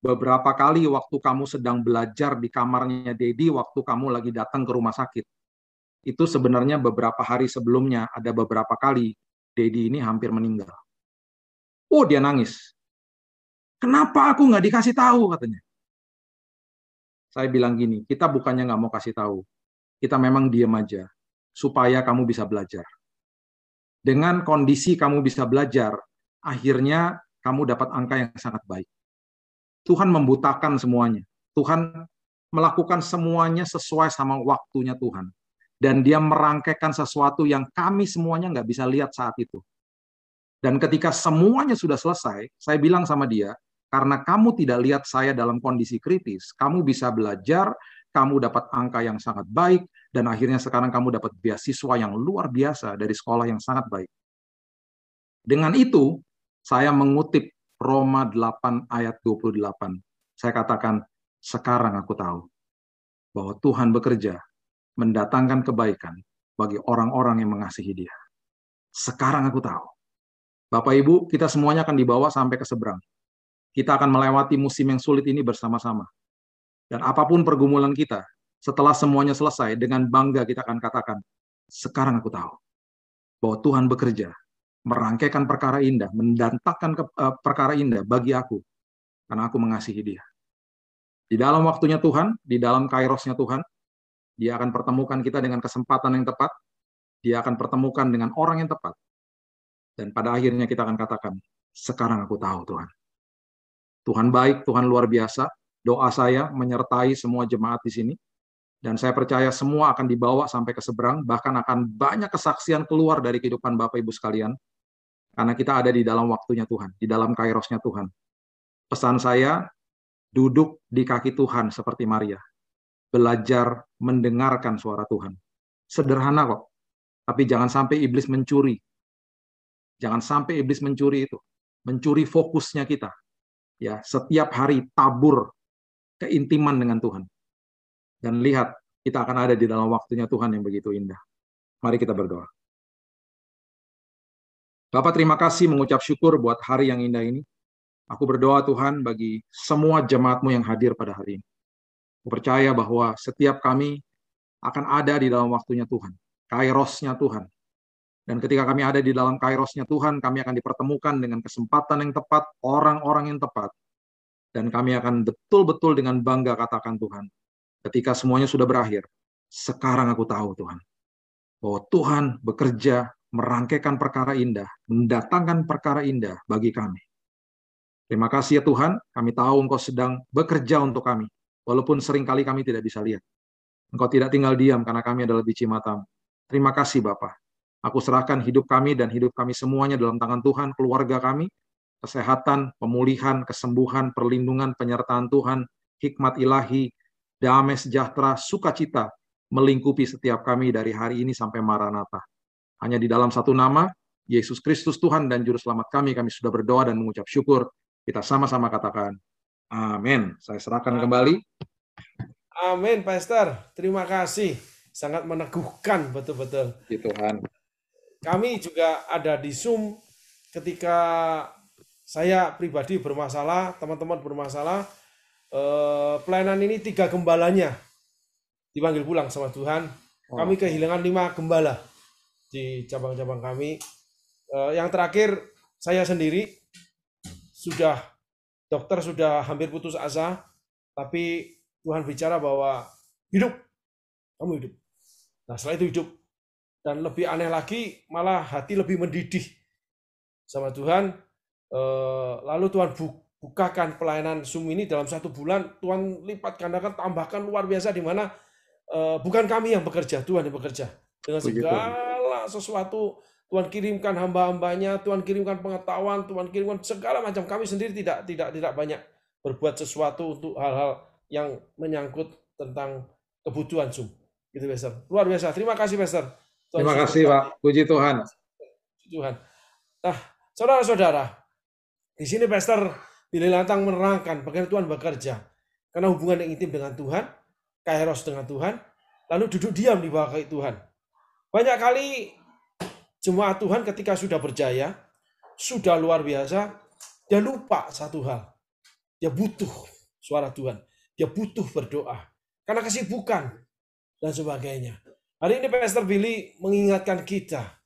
[SPEAKER 3] beberapa kali waktu kamu sedang belajar di kamarnya Dedi, waktu kamu lagi datang ke rumah sakit, itu sebenarnya beberapa hari sebelumnya ada beberapa kali Dedi ini hampir meninggal. Oh, dia nangis. Kenapa aku nggak dikasih tahu katanya? Saya bilang gini, kita bukannya nggak mau kasih tahu, kita memang diam aja supaya kamu bisa belajar. Dengan kondisi kamu bisa belajar, akhirnya kamu dapat angka yang sangat baik. Tuhan membutakan semuanya. Tuhan melakukan semuanya sesuai sama waktunya Tuhan. Dan dia merangkaikan sesuatu yang kami semuanya nggak bisa lihat saat itu. Dan ketika semuanya sudah selesai, saya bilang sama dia, karena kamu tidak lihat saya dalam kondisi kritis, kamu bisa belajar, kamu dapat angka yang sangat baik, dan akhirnya sekarang kamu dapat beasiswa yang luar biasa dari sekolah yang sangat baik. Dengan itu, saya mengutip Roma 8 ayat 28. Saya katakan, sekarang aku tahu bahwa Tuhan bekerja mendatangkan kebaikan bagi orang-orang yang mengasihi dia. Sekarang aku tahu. Bapak Ibu, kita semuanya akan dibawa sampai ke seberang. Kita akan melewati musim yang sulit ini bersama-sama. Dan apa pun pergumulan kita, setelah semuanya selesai, dengan bangga kita akan katakan, sekarang aku tahu bahwa Tuhan bekerja, merangkaikan perkara indah, mendatangkan uh, perkara indah bagi aku, karena aku mengasihi dia. Di dalam waktunya Tuhan, di dalam kairosnya Tuhan, dia akan pertemukan kita dengan kesempatan yang tepat, dia akan pertemukan dengan orang yang tepat, dan pada akhirnya kita akan katakan, sekarang aku tahu Tuhan. Tuhan baik, Tuhan luar biasa, doa saya menyertai semua jemaat di sini. Dan saya percaya semua akan dibawa sampai ke seberang, bahkan akan banyak kesaksian keluar dari kehidupan Bapak Ibu sekalian. Karena kita ada di dalam waktunya Tuhan, di dalam kairosnya Tuhan. Pesan saya, duduk di kaki Tuhan seperti Maria. Belajar mendengarkan suara Tuhan. Sederhana kok, tapi jangan sampai iblis mencuri. Jangan sampai iblis mencuri itu. Mencuri fokusnya kita. Ya, setiap hari tabur keintiman dengan Tuhan. Dan lihat, kita akan ada di dalam waktunya Tuhan yang begitu indah. Mari kita berdoa. Bapak terima kasih mengucap syukur buat hari yang indah ini. Aku berdoa Tuhan bagi semua jemaatmu yang hadir pada hari ini. Aku percaya bahwa setiap kami akan ada di dalam waktunya Tuhan. Kairosnya Tuhan. Dan ketika kami ada di dalam kairosnya Tuhan, kami akan dipertemukan dengan kesempatan yang tepat, orang-orang yang tepat, dan kami akan betul-betul dengan bangga katakan Tuhan, ketika semuanya sudah berakhir, sekarang aku tahu Tuhan, bahwa Tuhan bekerja merangkaikan perkara indah, mendatangkan perkara indah bagi kami. Terima kasih ya Tuhan, kami tahu Engkau sedang bekerja untuk kami, walaupun sering kali kami tidak bisa lihat. Engkau tidak tinggal diam karena kami adalah biji matamu. Terima kasih Bapak. Aku serahkan hidup kami dan hidup kami semuanya dalam tangan Tuhan, keluarga kami, kesehatan, pemulihan, kesembuhan, perlindungan, penyertaan Tuhan, hikmat ilahi, damai sejahtera, sukacita melingkupi setiap kami dari hari ini sampai Maranatha. Hanya di dalam satu nama, Yesus Kristus Tuhan dan Juru Selamat kami, kami sudah berdoa dan mengucap syukur. Kita sama-sama katakan, Amin. Saya serahkan kembali.
[SPEAKER 2] Amin, Pastor. Terima kasih. Sangat meneguhkan betul-betul.
[SPEAKER 3] Di Tuhan.
[SPEAKER 2] Kami juga ada di Zoom ketika saya pribadi bermasalah, teman-teman bermasalah, eh, pelayanan ini tiga gembalanya dipanggil pulang sama Tuhan. Kami kehilangan lima gembala di cabang-cabang kami. Eh, yang terakhir saya sendiri sudah dokter sudah hampir putus asa, tapi Tuhan bicara bahwa hidup, kamu hidup. Nah setelah itu hidup. Dan lebih aneh lagi, malah hati lebih mendidih sama Tuhan. Eh, lalu Tuhan bu- bukakan pelayanan Zoom ini dalam satu bulan, Tuhan lipat gandakan, tambahkan luar biasa di mana eh, bukan kami yang bekerja, Tuhan yang bekerja. Dengan segala sesuatu, Tuhan kirimkan hamba-hambanya, Tuhan kirimkan pengetahuan, Tuhan kirimkan segala macam. Kami sendiri tidak tidak tidak banyak berbuat sesuatu untuk hal-hal yang menyangkut tentang kebutuhan Zoom. Gitu, Pastor. Luar biasa. Terima kasih, Pastor.
[SPEAKER 3] Terima kasih, Pak. Puji Tuhan.
[SPEAKER 2] Tuhan. Nah, saudara-saudara, di sini Pastor Billy Lantang menerangkan bagaimana Tuhan bekerja. Karena hubungan yang intim dengan Tuhan, kairos dengan Tuhan, lalu duduk diam di bawah kaki Tuhan. Banyak kali jemaat Tuhan ketika sudah berjaya, sudah luar biasa, dia lupa satu hal. Dia butuh suara Tuhan. Dia butuh berdoa. Karena kesibukan dan sebagainya. Hari ini Pastor Billy mengingatkan kita,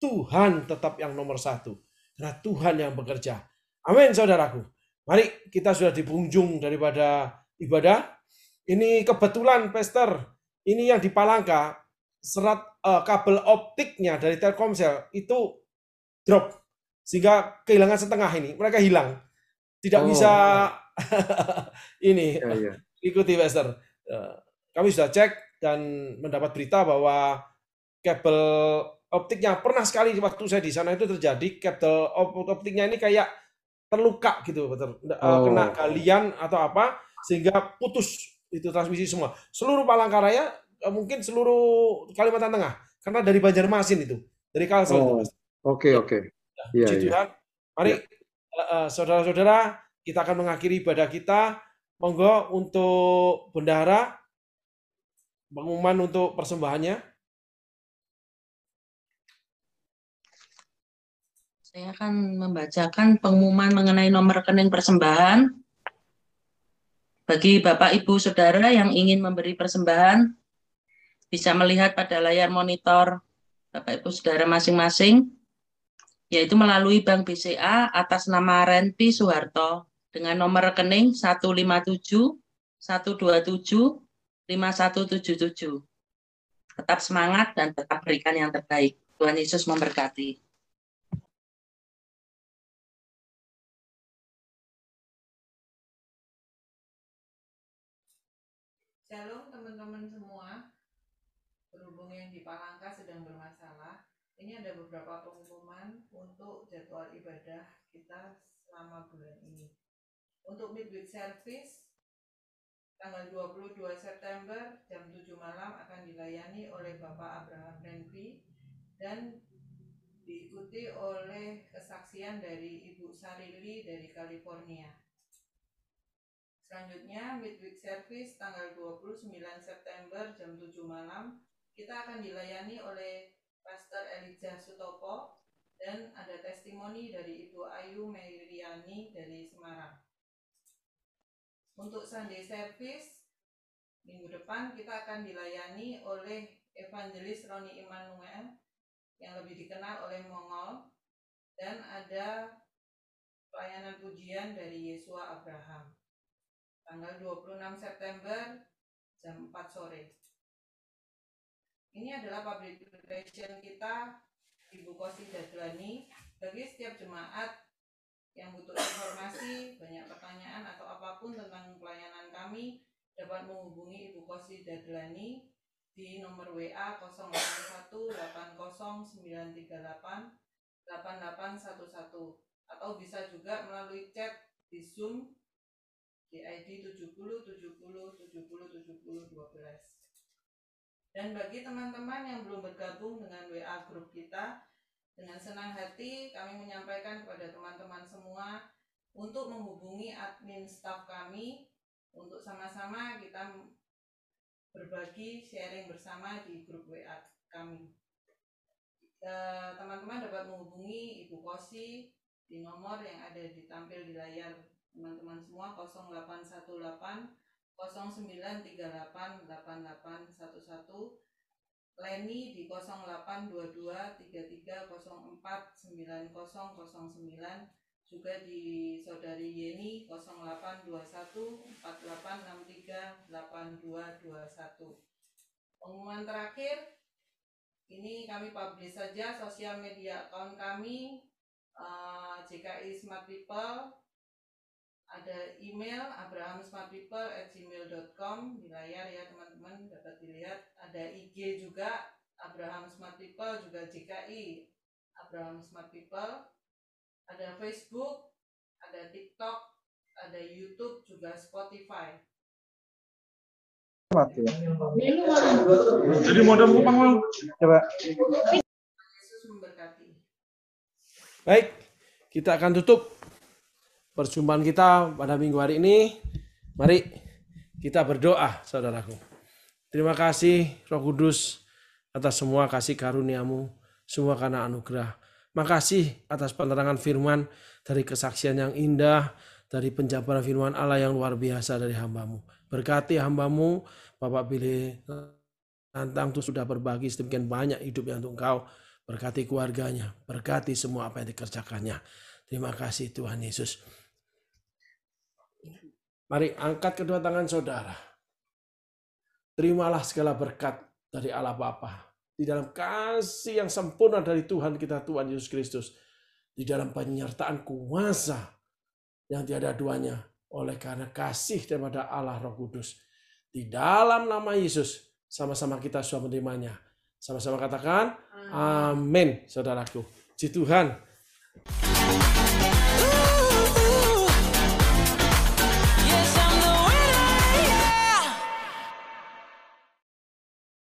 [SPEAKER 2] Tuhan tetap yang nomor satu. Karena Tuhan yang bekerja. Amin saudaraku. Mari kita sudah di penghujung daripada ibadah. Ini kebetulan Pastor, ini yang di Palangka, serat eh, kabel optiknya dari Telkomsel itu drop. Sehingga kehilangan setengah ini. Mereka hilang. Tidak
[SPEAKER 3] Oh.
[SPEAKER 2] bisa [laughs] ini
[SPEAKER 3] Ya, ya.
[SPEAKER 2] ikuti Pastor. Eh, Kami sudah cek dan mendapat berita bahwa kabel optiknya pernah sekali waktu saya di sana itu terjadi kabel op- optiknya ini kayak terluka gitu betul eh,
[SPEAKER 3] Oh.
[SPEAKER 2] kena galian atau apa sehingga putus itu transmisi semua seluruh Palangkaraya eh, mungkin seluruh Kalimantan Tengah karena dari Banjarmasin itu dari Kalsel itu
[SPEAKER 3] Oh,
[SPEAKER 2] Mas.
[SPEAKER 3] Oke, oke. Iya,
[SPEAKER 2] Puji
[SPEAKER 3] iya.
[SPEAKER 2] Tuhan. Mari eh, eh, saudara-saudara, kita akan mengakhiri ibadah kita. Monggo untuk bendahara pengumuman untuk persembahannya.
[SPEAKER 7] Saya akan membacakan pengumuman mengenai nomor rekening persembahan. Bagi Bapak, Ibu, Saudara yang ingin memberi persembahan, bisa melihat pada layar monitor Bapak, Ibu, Saudara masing-masing, yaitu melalui Bank BCA atas nama Renpi Soeharto dengan nomor rekening 157 127 5177. Tetap semangat dan tetap berikan yang terbaik. Tuhan Yesus memberkati.
[SPEAKER 8] Shalom teman-teman semua. Berhubung yang di Palangka sedang bermasalah, ini ada beberapa pengumuman untuk jadwal ibadah kita selama bulan ini. Untuk midweek service tanggal 22 September jam 7 malam akan dilayani oleh Bapak Abraham Renvi dan diikuti oleh kesaksian dari Ibu Sarili dari California. Selanjutnya, midweek service tanggal 29 September jam 7 malam, kita akan dilayani oleh Pastor Elijah Sutopo dan ada testimoni dari Ibu Ayu Meiriani dari Semarang. Untuk Sunday service, minggu depan kita akan dilayani oleh Evangelis Roni Immanuel yang lebih dikenal oleh Mongol. Dan ada pelayanan pujian dari Yesua Abraham. Tanggal 26 September jam 4 sore. Ini adalah public relation kita Ibu Kosi Dadlani. Bagi setiap jemaat yang butuh informasi, banyak pertanyaan atau apa pun tentang pelayanan kami dapat menghubungi Ibu Kosi Dadlani di nomor WA 081 80938 8811 atau bisa juga melalui chat di Zoom di ID 70 70 70 70 12. Dan bagi teman-teman yang belum bergabung dengan WA grup kita, dengan senang hati kami menyampaikan kepada teman-teman semua untuk menghubungi admin staff kami untuk sama-sama kita berbagi sharing bersama di grup WA kami. Eh, Teman-teman dapat menghubungi Ibu Kosi di nomor yang ada ditampil di layar teman-teman semua 0818 0938 8811 Leni di 0822 3304 9009 juga di saudari Yeni 0821 4863 8221 pengumuman terakhir ini kami publish saja sosial media account kami eh, JKI Smart People ada email abrahamsmartpeople@gmail.com di layar ya teman-teman dapat dilihat. Ada IG juga Abraham Smart People juga JKI Abraham Smart People ada Facebook ada TikTok ada YouTube juga Spotify.
[SPEAKER 3] Jadi modem kupang
[SPEAKER 5] Coba.
[SPEAKER 8] Yesus memberkati
[SPEAKER 2] Baik, kita akan tutup perjumpaan kita pada minggu hari ini. Mari kita berdoa, saudaraku. Terima kasih Roh Kudus atas semua kasih karuniamu, semua karena anugerah. Makasih atas penerangan firman dari kesaksian yang indah, dari penjabaran firman Allah yang luar biasa dari hambamu. Berkati hambamu, Bapak Billy Tantang tuh sudah berbagi sedemikian banyak hidupnya untuk engkau. Berkati keluarganya, berkati semua apa yang dikerjakannya. Terima kasih Tuhan Yesus. Mari angkat kedua tangan saudara. Terimalah segala berkat dari Allah Bapa. Di dalam kasih yang sempurna dari Tuhan kita Tuhan Yesus Kristus. Di dalam penyertaan kuasa yang tiada duanya. Oleh karena kasih daripada Allah Roh Kudus. Di dalam nama Yesus. Sama-sama kita sudah menerimanya. Sama-sama katakan, Amin, saudaraku. Puji Tuhan.